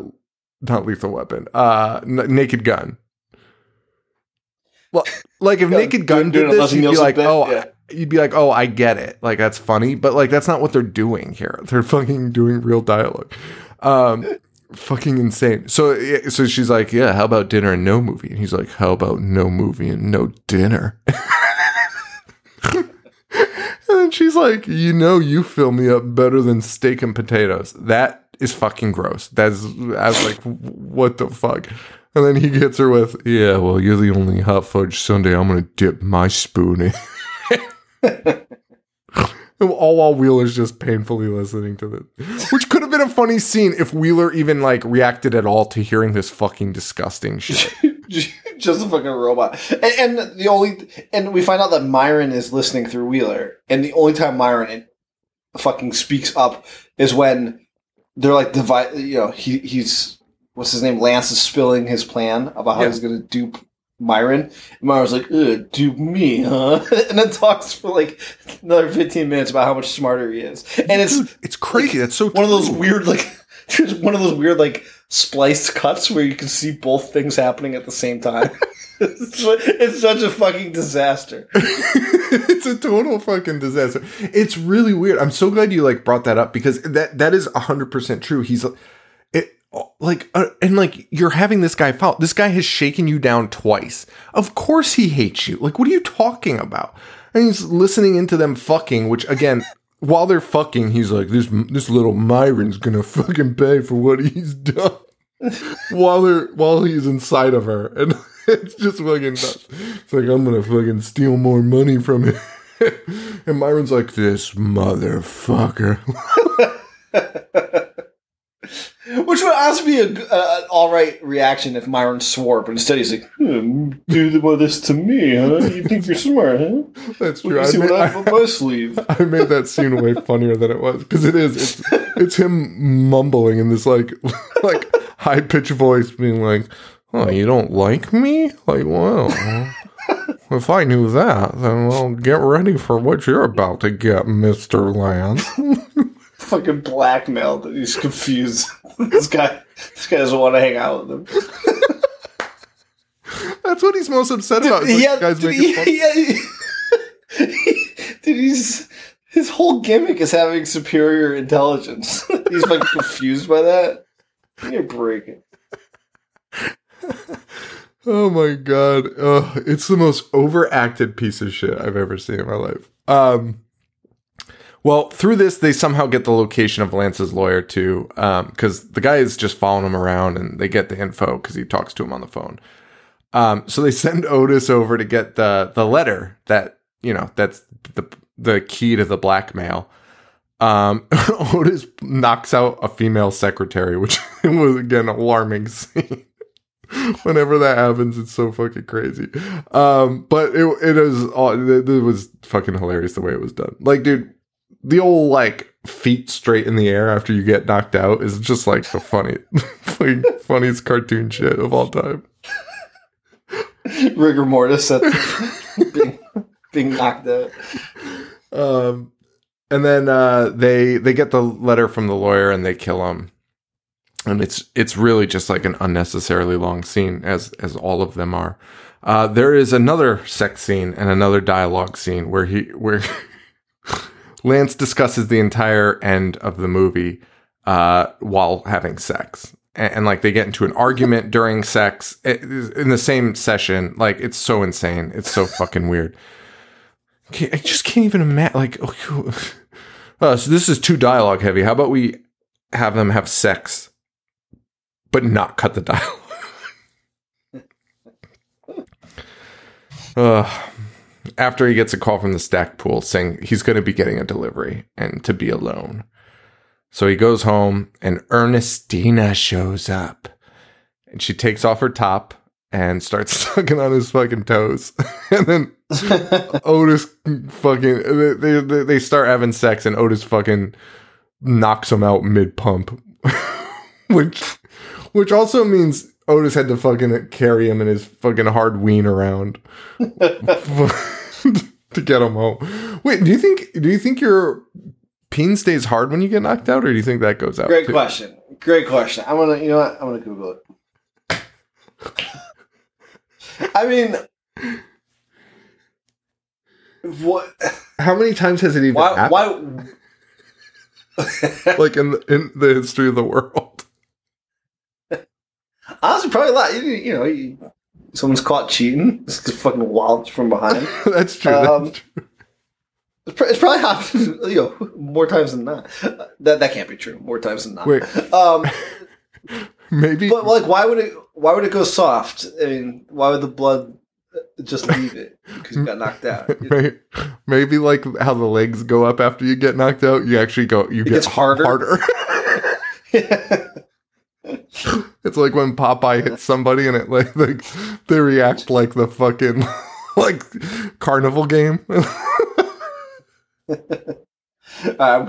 not lethal weapon, uh, N- Naked Gun. Well, like if Yeah, Naked Gun doing did a this, you'd be like, bit, oh, yeah. you'd be like, oh, I get it. Like that's funny, but like that's not what they're doing here. They're fucking doing real dialogue. Um, fucking insane. So, so she's like, yeah, how about dinner and no movie? And he's like, how about no movie and no dinner? and she's like, you know, you fill me up better than steak and potatoes. That is fucking gross. That's I was like, what the fuck? And then he gets her with, yeah, well, you're the only hot fudge sundae I'm gonna dip my spoon in. All while Wheeler's just painfully listening to this, which could have been a funny scene if Wheeler even like reacted at all to hearing this fucking disgusting shit. just a fucking robot. And, and the only and we find out that Myron is listening through Wheeler, and the only time Myron fucking speaks up is when they're like divide. You know, he he's what's his name? Lance is spilling his plan about how Yeah. he's going to dupe Myron. And Myron's like, Ugh, dupe me, huh? and then talks for like another fifteen minutes about how much smarter he is, and it's Dude, it's crazy. That's so one of those weird like there's one of those weird like spliced cuts where you can see both things happening at the same time. it's, such a fucking disaster. it's a total fucking disaster. It's really weird. I'm so glad you like brought that up because that that is 100% true. He's it like uh, and like you're having this guy foul. This guy has shaken you down twice. Of course he hates you. Like what are you talking about? And he's listening into them fucking, which again, while they're fucking, he's like this this little Myron's to fucking pay for what he's done. While they're while he's inside of her and it's just fucking nuts. It's like I'm gonna fucking steal more money from him. and Myron's like this motherfucker. Which would honestly be a, a- an all right reaction if Myron swore, but instead he's like, hmm, "Do the- this to me, huh? You think you're smart, huh? That's true. me I see made, what I have I, my sleeve." I made that scene way funnier than it was because it is. It's it's him mumbling in this like like high pitched voice, being like, "Oh, you don't like me? Like, well." If I knew that, then well, get ready for what you're about to get, Mister Lance. Fucking blackmailed. He's confused. this guy, this guy doesn't want to hang out with him. That's what he's most upset about. yeah, guys making fun. yeah, dude, he's his whole gimmick is having superior intelligence. he's like confused by that. You're breaking. Oh my god. Ugh, it's the most overacted piece of shit I've ever seen in my life. Um well, through this they somehow get the location of Lance's lawyer too um cuz the guy is just following him around and they get the info cuz he talks to him on the phone. Um so they send Otis over to get the the letter that, you know, that's the the key to the blackmail. Um Otis knocks out a female secretary, which was again alarming scene. Whenever that happens it's so fucking crazy. Um but it, it is all it, it was fucking hilarious the way it was done. Like dude the old like feet straight in the air after you get knocked out is just like the funny fucking funniest cartoon shit of all time. Rigor mortis at being, being knocked out. um and then uh they they get the letter from the lawyer and they kill him. And it's it's really just like an unnecessarily long scene as as all of them are. Uh there is another sex scene and another dialogue scene where he where lance discusses the entire end of the movie uh while having sex. And, and like they get into an argument during sex eh, in the same session. Like it's so insane. It's so fucking weird I just can't even imagine. Like, okay, uh, so this is too dialogue heavy. How about we have them have sex, but not cut the dialogue? uh, after he gets a call from the Stackpool saying he's going to be getting a delivery and to be alone. So he goes home and Ernestina shows up and she takes off her top and starts sucking on his fucking toes. and then Otis fucking they, they they start having sex and Otis fucking knocks him out mid pump, which which also means Otis had to fucking carry him in his fucking hard ween around to get him home. Wait, do you think do you think your peen stays hard when you get knocked out, or do you think that goes out? Great too? question. Great question. I'm gonna, you know what? I'm gonna Google it. I mean, what? How many times has it even Why? happened? Why? Like in in the history of the world? Honestly, probably like. You, you know, you, someone's caught cheating. It's just fucking wild from behind. that's true. Um, that's true. It's, it's probably happened, you know, more times than not. That that can't be true. More times than not. Wait, Um, maybe but like, why would it? Why would it go soft? I mean, why would the blood just leave it because you got knocked out? May- Maybe like how the legs go up after you get knocked out, you actually go you get gets harder? harder. it's like when Popeye hits somebody and it like, like they react like the fucking like carnival game. I'm,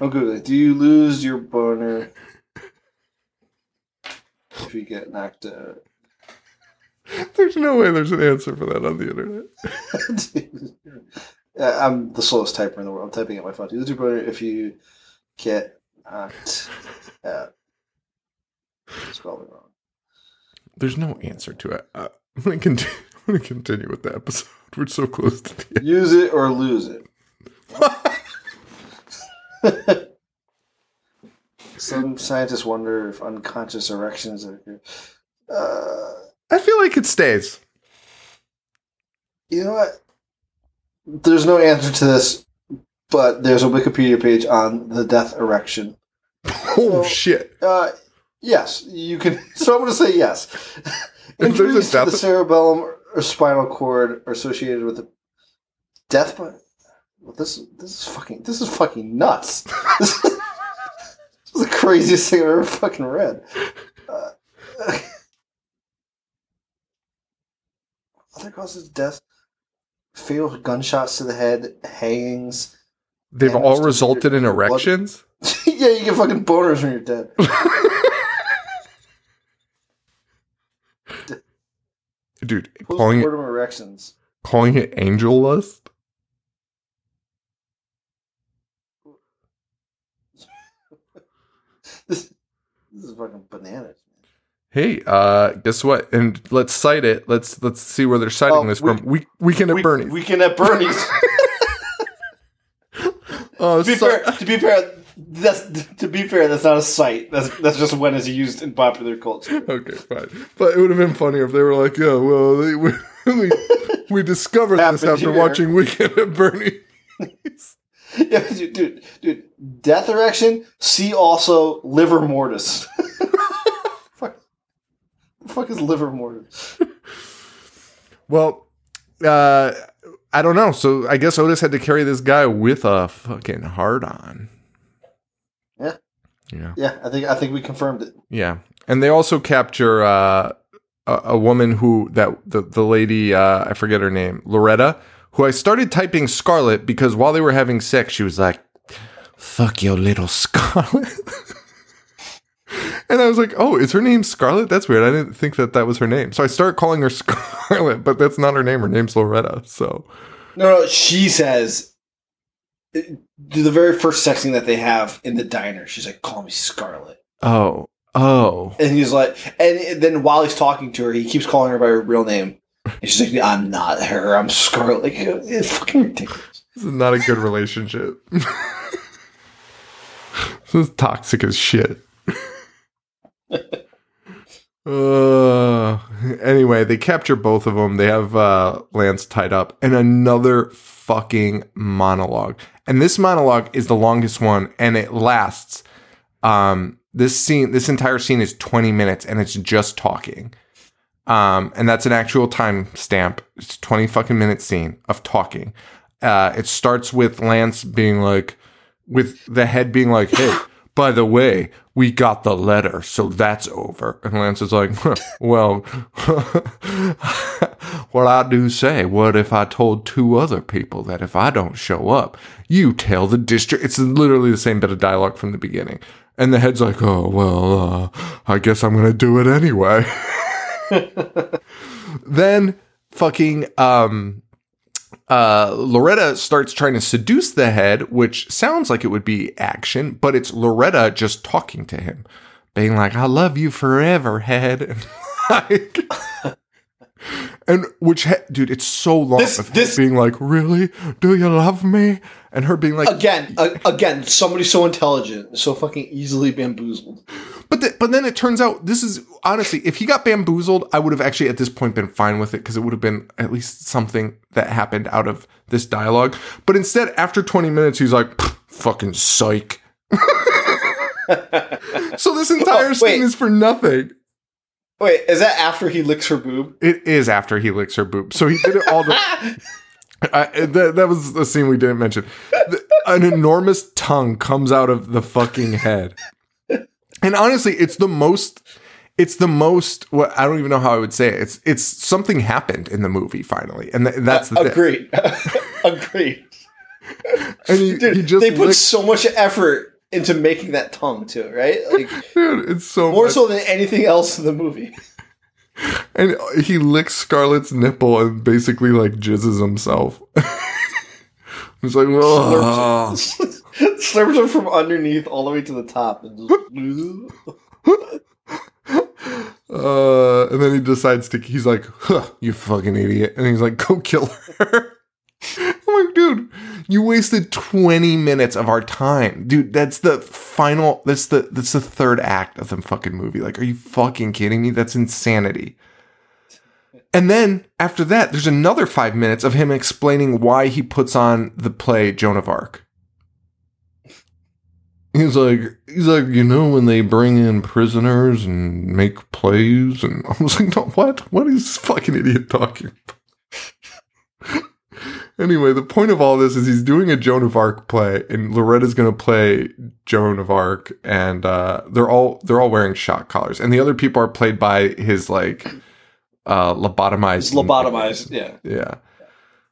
I'm googling. Do you lose your boner if you get knocked out? there's no way there's an answer for that on the internet. I'm the slowest typer in the world. I'm typing at my phone. Do you lose your boner if you get knocked out? It's probably wrong. There's no answer to it. Uh, I'm gonna continue. I'm gonna continue with the episode. We're so close to the end. Use it or lose it. Some scientists wonder if unconscious erections occur. Uh, I feel like it stays. you know what? There's no answer to this, but there's a Wikipedia page on the death erection. Oh Well, shit! Uh, yes, you can. So I'm going to say yes. Injuries to the cerebellum or spinal cord are associated with the death by. Well, this this is fucking this is fucking nuts. This, is, this is the craziest thing I've ever fucking read. Uh, other causes of death: fatal gunshots to the head, hangings. They've all resulted in erections. yeah, you get fucking boners when you're dead. Dude, calling it erections. calling it angel lust. This, is fucking bananas. Hey, uh, guess what? And let's cite it. Let's let's see where they're citing Oh, this we- from. We weekend at We- Bernie's. Weekend at Bernie's. oh, to be so- fair, to be fair, that's to be fair. That's not a site. That's that's just when it's used in popular culture. Okay, fine. But it would have been funnier if they were like, "Yeah, well, they, we we, we discovered this after here." watching Weekend at Bernie's." Yeah, dude, dude, dude. Death erection. See also livor mortis. fuck, the fuck is livor mortis? Well, uh, I don't know. So I guess Otis had to carry this guy with a fucking hard on. Yeah. Yeah. Yeah, I think I think we confirmed it. Yeah. And they also capture uh, a, a woman who that the the lady uh, I forget her name Loretta who I started typing Scarlet because while they were having sex she was like fuck your little Scarlet. And I was like oh is her name Scarlet? That's weird. I didn't think that that was her name. So I started calling her Scarlet but that's not her name. Her name's Loretta so. No, no, she says the very first sex scene that they have in the diner. She's like, "Call me Scarlet," oh oh. And he's like, and then while he's talking to her, he keeps calling her by her real name, she's like, "I'm not her. I'm Scarlet." Like, it's fucking ridiculous. this is not a good relationship this is toxic as shit Uh, anyway, they capture both of them. They have uh, Lance tied up, and another fucking monologue. And this monologue is the longest one, and it lasts. Um, this scene, this entire scene is twenty minutes, and it's just talking. Um, and that's an actual time stamp. It's twenty fucking minute scene of talking. Uh, it starts with Lance being like, with the head being like, "Hey, by the way, we got the letter, so that's over." And Lance is like, "Huh, "Well, what I do say, what if I told two other people that if I don't show up, you tell the district?" It's literally the same bit of dialogue from the beginning. And the head's like, "Oh well, uh, I guess I'm gonna do it anyway." then fucking um uh, Loretta starts trying to seduce the head, which sounds like it would be action, but it's Loretta just talking to him, being like, "I love you forever, head," and like, and which, he- dude, it's so long This- of this- being like, "Really? Do you love me?" and her being like, Again, uh, again, somebody so intelligent, so fucking easily bamboozled. But th- but then it turns out this is honestly, if he got bamboozled, I would have actually at this point been fine with it because it would have been at least something that happened out of this dialogue. But instead, after 20 minutes, he's like, "Fucking psych." so this entire Oh, scene is for nothing. Wait, is that after he licks her boob? It is after he licks her boob. So he did it all the. I, that, that was the scene we didn't mention. The- an enormous tongue comes out of the fucking head, and honestly, it's the most. It's the most. What I don't even know how I would say it. It's it's something happened in the movie finally, and th- that's the uh, thing. Agreed. Agreed. And he, Dude, he just they put licked- so much effort into making that tongue too, right? Like dude, it's so more much. so than anything else in the movie. and he licks Scarlett's nipple and basically like jizzes himself. He's like, "Ugh." Slurps her from underneath all the way to the top. And Uh, and then he decides to. He's like, huh, "You fucking idiot!" And he's like, "Go kill her." I'm like, dude, you wasted 20 minutes of our time, dude. That's the final. That's the that's the third act of the fucking movie. Like, are you fucking kidding me? That's insanity. And then after that, there's another five minutes of him explaining why he puts on the play Joan of Arc. He's like, he's like, you know, when they bring in prisoners and make plays, and I was like, no, what? What is this fucking idiot talking about? anyway, the point of all this is he's doing a Joan of Arc play, and Loretta's going to play Joan of Arc, and uh, they're all they're all wearing shock collars, and the other people are played by his like uh, lobotomized, lobotomized. Yeah. yeah.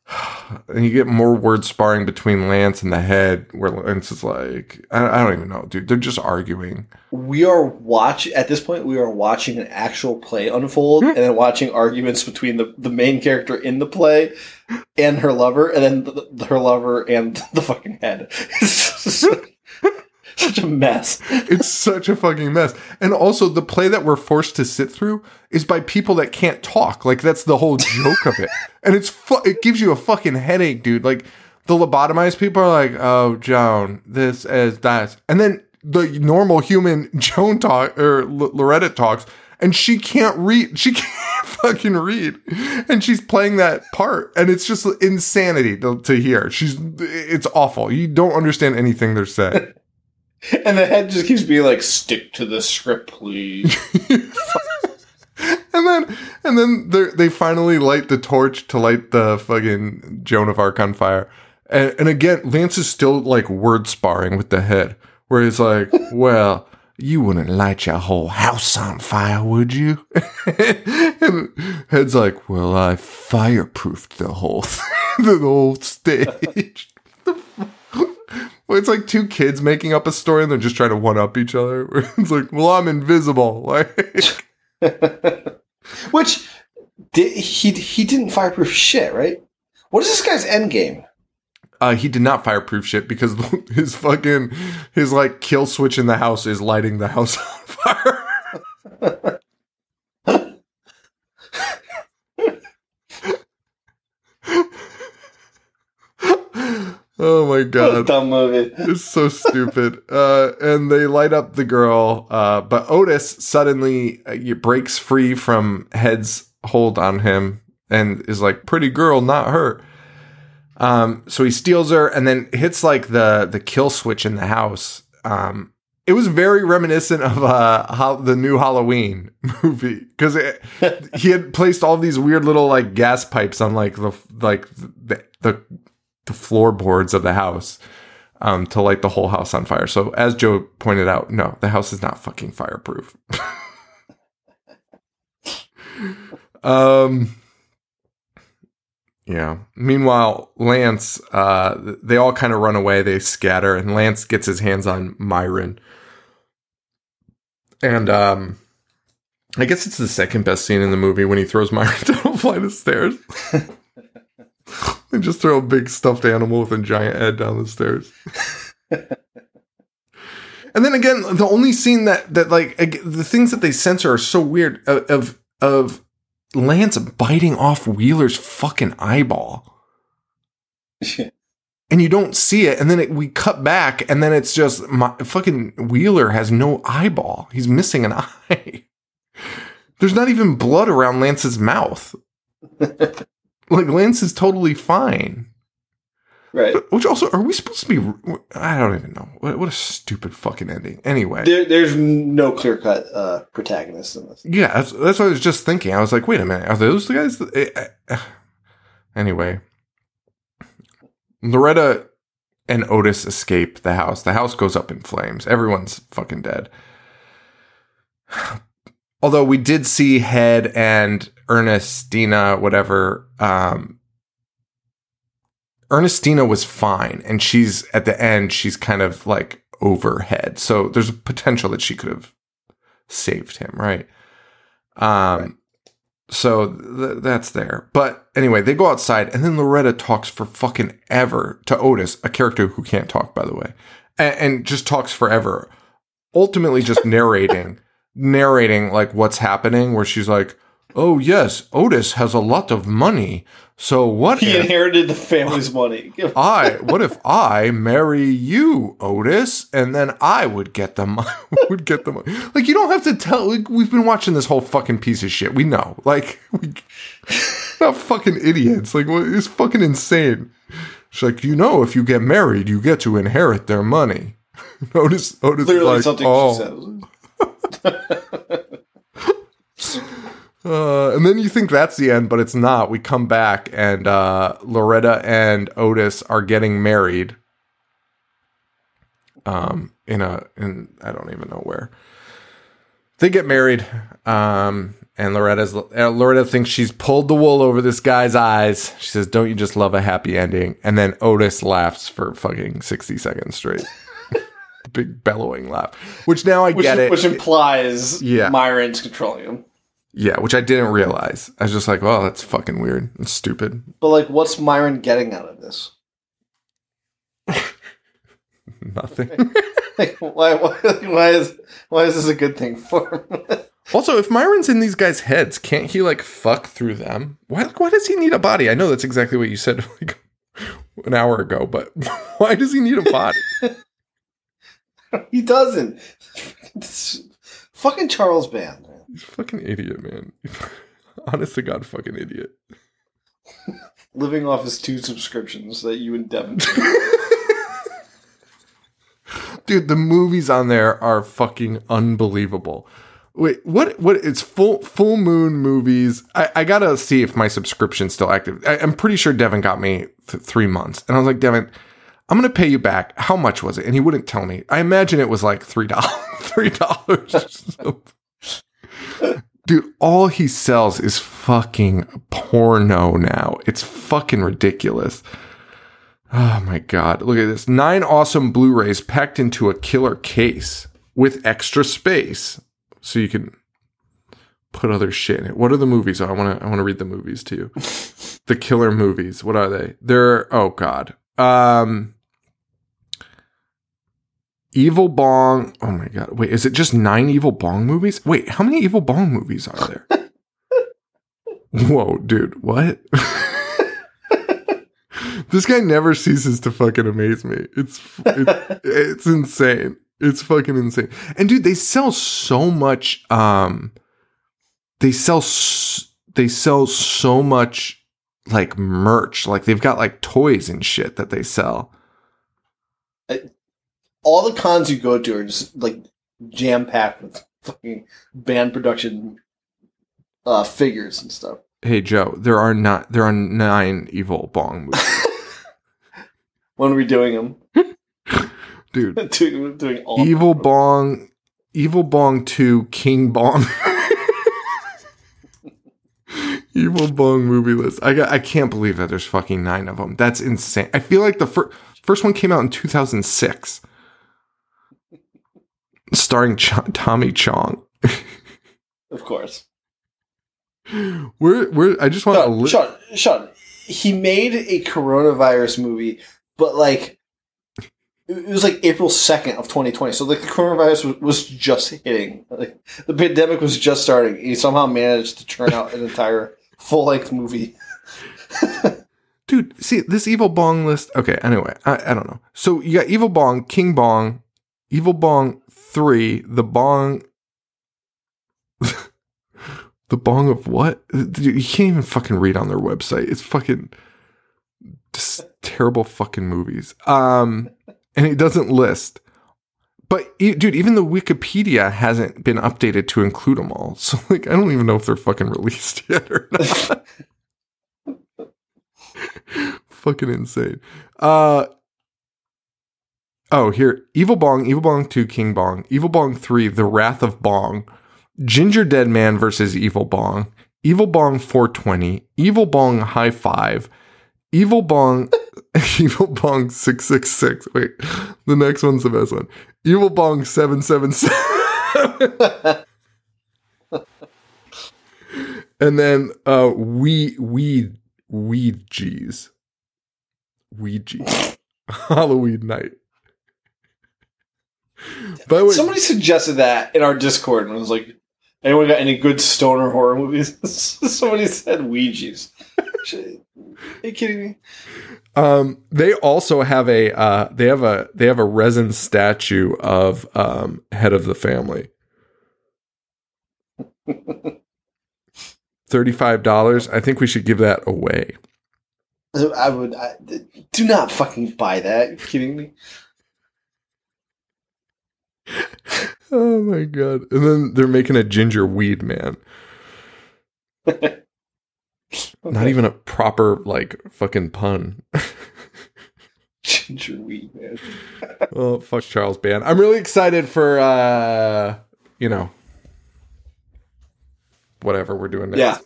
And you get more word sparring between Lance and the head, where Lance is like, I, I don't even know, dude. They're just arguing. We are watch at this point. We are watching an actual play unfold, and then watching arguments between the, the main character in the play and her lover, and then the, the- her lover and the fucking head. Such a mess. It's such a fucking mess. And also, the play that we're forced to sit through is by people that can't talk. Like that's the whole joke of it. And it's fu- it gives you a fucking headache, dude. Like the lobotomized people are like, "Oh, Joan, this is that," and then the normal human Joan talk or L- Loretta talks, and she can't read. She can't fucking read, and she's playing that part, and it's just insanity to, to hear. She's it's awful. You don't understand anything they're saying. And the head just keeps being like, "Stick to the script, please." And then, and then they they finally light the torch to light the fucking Joan of Arc on fire. And, and again, Lance is still like word sparring with the head, where he's like, "Well, you wouldn't light your whole house on fire, would you?" and head's like, "Well, I fireproofed the whole the whole stage." Well, it's like two kids making up a story and they're just trying to one up each other. It's like, well, I'm invisible. Like, Which did, he he didn't fireproof shit, right? What is this guy's end game? Uh, he did not fireproof shit because his fucking his like kill switch in the house is lighting the house on fire. Oh my god. dumb movie. It's so stupid. Uh, and they light up the girl, uh, but Otis suddenly uh, breaks free from Head's hold on him and is like, "Pretty girl, not her." Um, so he steals her and then hits like the the kill switch in the house. Um, it was very reminiscent of uh the new Halloween movie because he had placed all these weird little like gas pipes on like the like the the, the floorboards of the house um to light the whole house on fire. So as Joe pointed out, no, the house is not fucking fireproof. um yeah. Meanwhile, Lance, uh, they all kind of run away. They scatter, and Lance gets his hands on Myron. And um, I guess it's the second best scene in the movie when he throws Myron down a flight of stairs. They just throw a big stuffed animal with a giant head down the stairs. and then again, the only scene that that like the things that they censor are so weird of of, of Lance biting off Wheeler's fucking eyeball. And you don't see it, and then it, we cut back, and then it's just my fucking Wheeler has no eyeball. He's missing an eye. There's not even blood around Lance's mouth. Like Lance is totally fine. right. Which also, are we supposed to be? I don't even know. What, what a stupid fucking ending. Anyway, There, there's no clear cut uh, protagonist in this. yeah, that's, that's what I was just thinking. I was like, wait a minute, are those the guys? That, eh, eh, anyway, Loretta and Otis escape the house. The house goes up in flames. Everyone's fucking dead. Although we did see Head and Ernestina, whatever, um, Ernestina was fine, and she's at the end. She's kind of like overhead, so there's a potential that she could have saved him, right? Um, so th- that's there. But anyway, they go outside, and then Loretta talks for fucking ever to Otis, a character who can't talk, by the way, and, and just talks forever. Ultimately, just narrating, narrating like what's happening. Where she's like, "Oh yes, Otis has a lot of money. So what He if inherited the family's money. I? What if I marry you, Otis, and then I would get the money? would get the money? Like you don't have to tell. Like we've been watching this whole fucking piece of shit. We know. Like we, not fucking idiots. Like what, it's fucking insane. She's like, you know, if you get married, you get to inherit their money. Otis, Otis, is Clearly like, something oh. she says. Uh, and then you think that's the end, but it's not. We come back and uh, Loretta and Otis are getting married. Um, in a in I don't even know where. They get married. Um, and Loretta's uh, Loretta thinks she's pulled the wool over this guy's eyes. She says, "Don't you just love a happy ending?" And then Otis laughs for fucking sixty seconds straight. Big bellowing laugh, which now I Which, get it. which implies Yeah. Myron's controlling him. Yeah, which I didn't realize. I was just like, well, that's fucking weird. and stupid. But like, what's Myron getting out of this? Nothing. Like, why, why, why is why is this a good thing for him? also, if Myron's in these guys' heads, can't he like fuck through them? Why why does he need a body? I know that's exactly what you said like an hour ago, but why does he need a body? He doesn't. It's fucking Charles Band. Man. He's a fucking idiot, man. Honest to God, fucking idiot. Living off his two subscriptions that you and Devin. Dude, the movies on there are fucking unbelievable. Wait, what? What? It's full full moon movies. I, I gotta see if my subscription's still active. I, I'm pretty sure Devin got me th- three months, and I was like, Devin, I'm gonna pay you back. How much was it? And he wouldn't tell me. I imagine it was like three dollars. three dollars. Dude, all he sells is fucking porno now. It's fucking ridiculous. Oh my god. Look at this. Nine awesome Blu-rays packed into a killer case with extra space. So you can put other shit in it. What are the movies? Oh, I want to I want to read the movies to you. the killer movies. What are they? They're oh god. Um Evil Bong. Oh my god. Wait, is it just 9 Evil Bong movies? Wait, how many Evil Bong movies are there? Whoa, dude. What? This guy never ceases to fucking amaze me. It's it, it's insane. It's fucking insane. And dude, they sell so much. Um, they sell s- they sell so much like merch. Like they've got like toys and shit that they sell. All the cons you go to are just like jam packed with fucking band production uh, figures and stuff. Hey Joe, there are not there are nine evil bong movies, When are we doing them? dude. doing, doing all Evil Bong, Evil Bong 2, King Bong. Evil Bong movie list. I got, I can't believe that there's fucking nine of them. That's insane. I feel like the fir- first one came out in 2006, starring Ch- Tommy Chong. Of course. We're, we're, I just want to. Li- Sean, Sean, he made a coronavirus movie, but like it was like April second of 2020. So like the coronavirus was, was just hitting. Like the pandemic was just starting. He somehow managed to turn out an entire full length movie. Dude, see this evil bong list. Okay, anyway, I, I don't know. So you got evil bong, king bong, evil bong three, the bong, the bong of what? You can't even fucking read on their website. It's fucking just terrible fucking movies. Um, and it doesn't list. But dude, even the Wikipedia hasn't been updated to include them all. So like, I don't even know if they're fucking released yet or not. fucking insane. Uh Oh, here. Evil Bong, Evil Bong 2, King Bong, Evil Bong 3, The Wrath of Bong, Gingerdead Man versus Evil Bong, Evil Bong 420, Evil Bong High Five, Evil Bong, Evil Bong 666. Wait, the next one's the best one. Evil Bong 777. and then uh we we Weedjies. Ouija. Halloween night. By the way, Somebody suggested that in our Discord and was like, anyone got any good stoner horror movies? Somebody said Weedjies. Are you kidding me? um, they also have a uh, they have a they have a resin statue of um, head of the family. Thirty five dollars. I think we should give that away. I would I, do not fucking buy that. Are you kidding me? Oh my god! And then they're making a ginger weed man. Not even a proper like fucking pun. ginger weed, man. oh fuck Charles Band. I'm really excited for uh you know whatever we're doing next.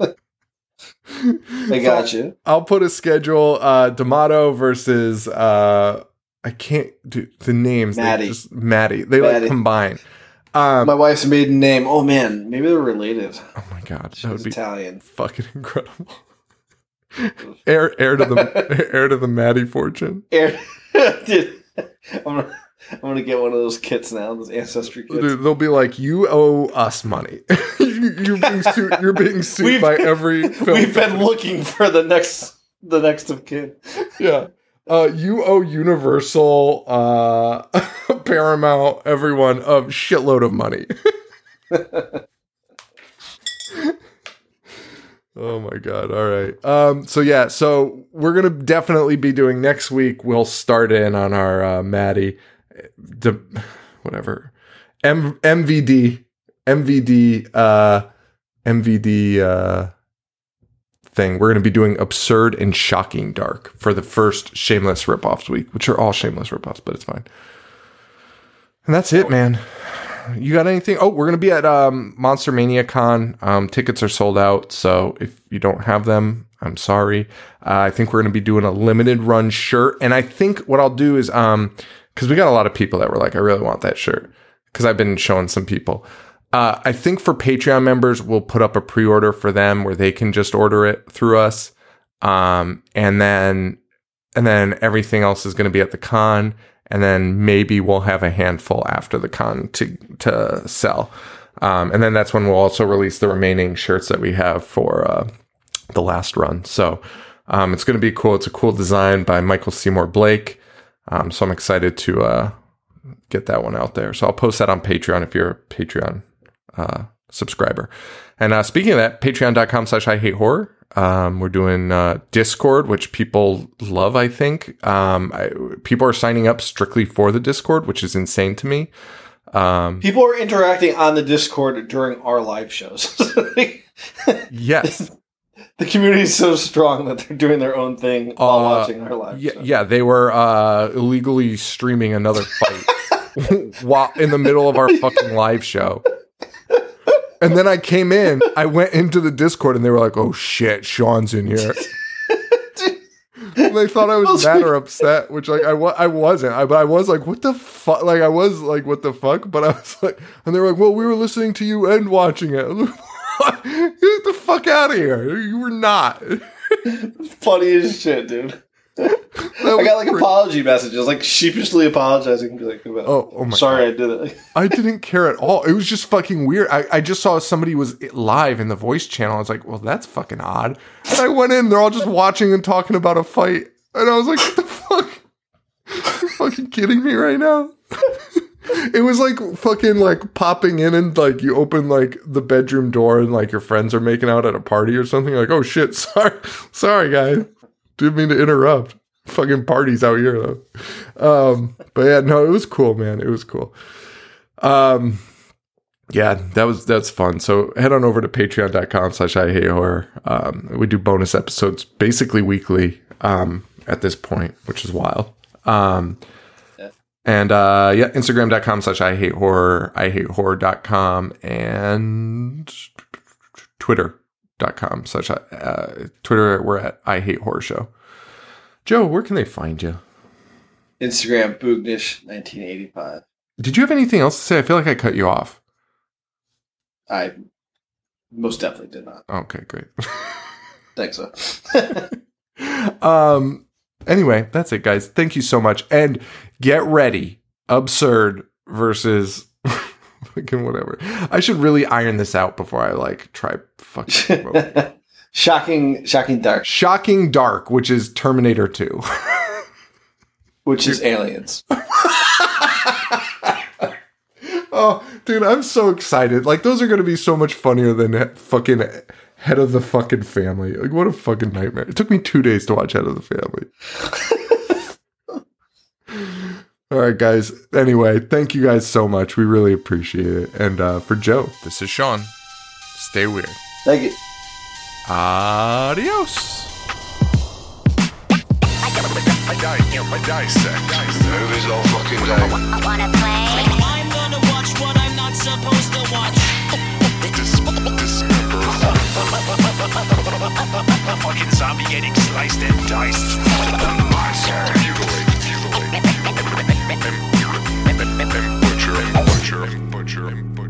Yeah. I got you. I'll put a schedule uh D'Amato versus uh I can't do the names. they Mattei. just Mattei. They like Mattei. combine. Um My wife's maiden name. Oh man, maybe they're related. oh my god, She that would be Italian. fucking incredible. heir heir to the heir to the Mattei fortune. Dude, I'm gonna, I'm gonna get one of those kits now. Those ancestry kits. Dude, they'll be like, "You owe us money. you, you're being sued. You're being sued by every film. We've been looking for the next, the next of kin. yeah. Uh, you owe Universal, uh, Paramount, everyone a shitload of money. oh my god! All right. Um. So yeah. So we're gonna definitely be doing next week. We'll start in on our uh, Mattei, de- whatever, M- MVD, MVD, uh, MVD. Uh, thing. We're going to be doing absurd and shocking dark for the first shameless ripoffs week, which are all shameless ripoffs, but it's fine. And that's it, man. You got anything? Oh, we're going to be at um, Monster Mania Con. Um, tickets are sold out, so if you don't have them, I'm sorry. Uh, I think we're going to be doing a limited run shirt, and I think what I'll do is um, because we got a lot of people that were like, I really want that shirt because I've been showing some people. Uh, I think for Patreon members, we'll put up a pre-order for them where they can just order it through us, um, and then and then everything else is going to be at the con, and then maybe we'll have a handful after the con to to sell, um, and then that's when we'll also release the remaining shirts that we have for uh, the last run. So um, it's going to be cool. It's a cool design by Michael Seymour Blake, um, so I'm excited to uh, get that one out there. So I'll post that on Patreon if you're a Patreon uh, subscriber. And uh, speaking of that, patreon.com slash I hate horror. Um, we're doing uh, Discord, which people love, I think. Um, I, people are signing up strictly for the Discord, which is insane to me. Um, People are interacting on the Discord during our live shows. yes. the community is so strong that they're doing their own thing while Uh, watching our live Yeah, show. yeah, they were uh, illegally streaming another fight while in the middle of our fucking live show. And then I came in, I went into the Discord, and they were like, "Oh shit, Sean's in here." They thought I was mad or upset, which like I, I wasn't. I, but I was like, "What the fuck?" Like I was like, "What the fuck?" But I was like, and they were like, "Well, we were listening to you and watching it." Get the fuck out of here. You were not. Funny as shit, dude. I got like great. apology messages, like sheepishly apologizing. Be like, Oh, oh my sorry, I did it. I didn't care at all. It was just fucking weird. I, I just saw somebody was live in the voice channel. I was like, well, that's fucking odd. And I went in, they're all just watching and talking about a fight. And I was like, what the fuck? you fucking kidding me right now? it was like fucking like popping in and like you open like the bedroom door and like your friends are making out at a party or something. Like, oh shit, sorry, sorry guys. Didn't mean to interrupt. Fucking parties out here though. Um, but yeah, no, it was cool, man. It was cool. Um, yeah, that was that's fun. So head on over to patreon.com slash I hate horror. Um, we do bonus episodes basically weekly um, at this point, which is wild. Um, and uh, yeah, Instagram.com slash I hate horror, I hate horror.com, and Twitter.com slash uh, Twitter, we're at I hate horror show. Joe, where can they find you? Instagram Boognish 1985. Did you have anything else to say? I feel like I cut you off. I most definitely did not. Okay, great. Thanks. so. um anyway that's it guys thank you so much and get ready absurd versus fucking whatever. I should really iron this out before i like try fucking shocking, shocking dark, shocking dark which is terminator 2 which is aliens. oh dude i'm so excited. Like those are gonna be so much funnier than fucking head of the fucking family. Like what a fucking nightmare. It took me two days to watch head of the family All right, guys. Anyway, thank you guys so much. We really appreciate it. And uh, for Joe, this is Sean. Stay weird. Thank you. Adios. I dissect. Movies all fucking day. Wanna play? I'm gonna watch what I'm not supposed to watch. Dis- dismember. Fucking zombie getting sliced and diced butcher, butcher, butcher, butcher.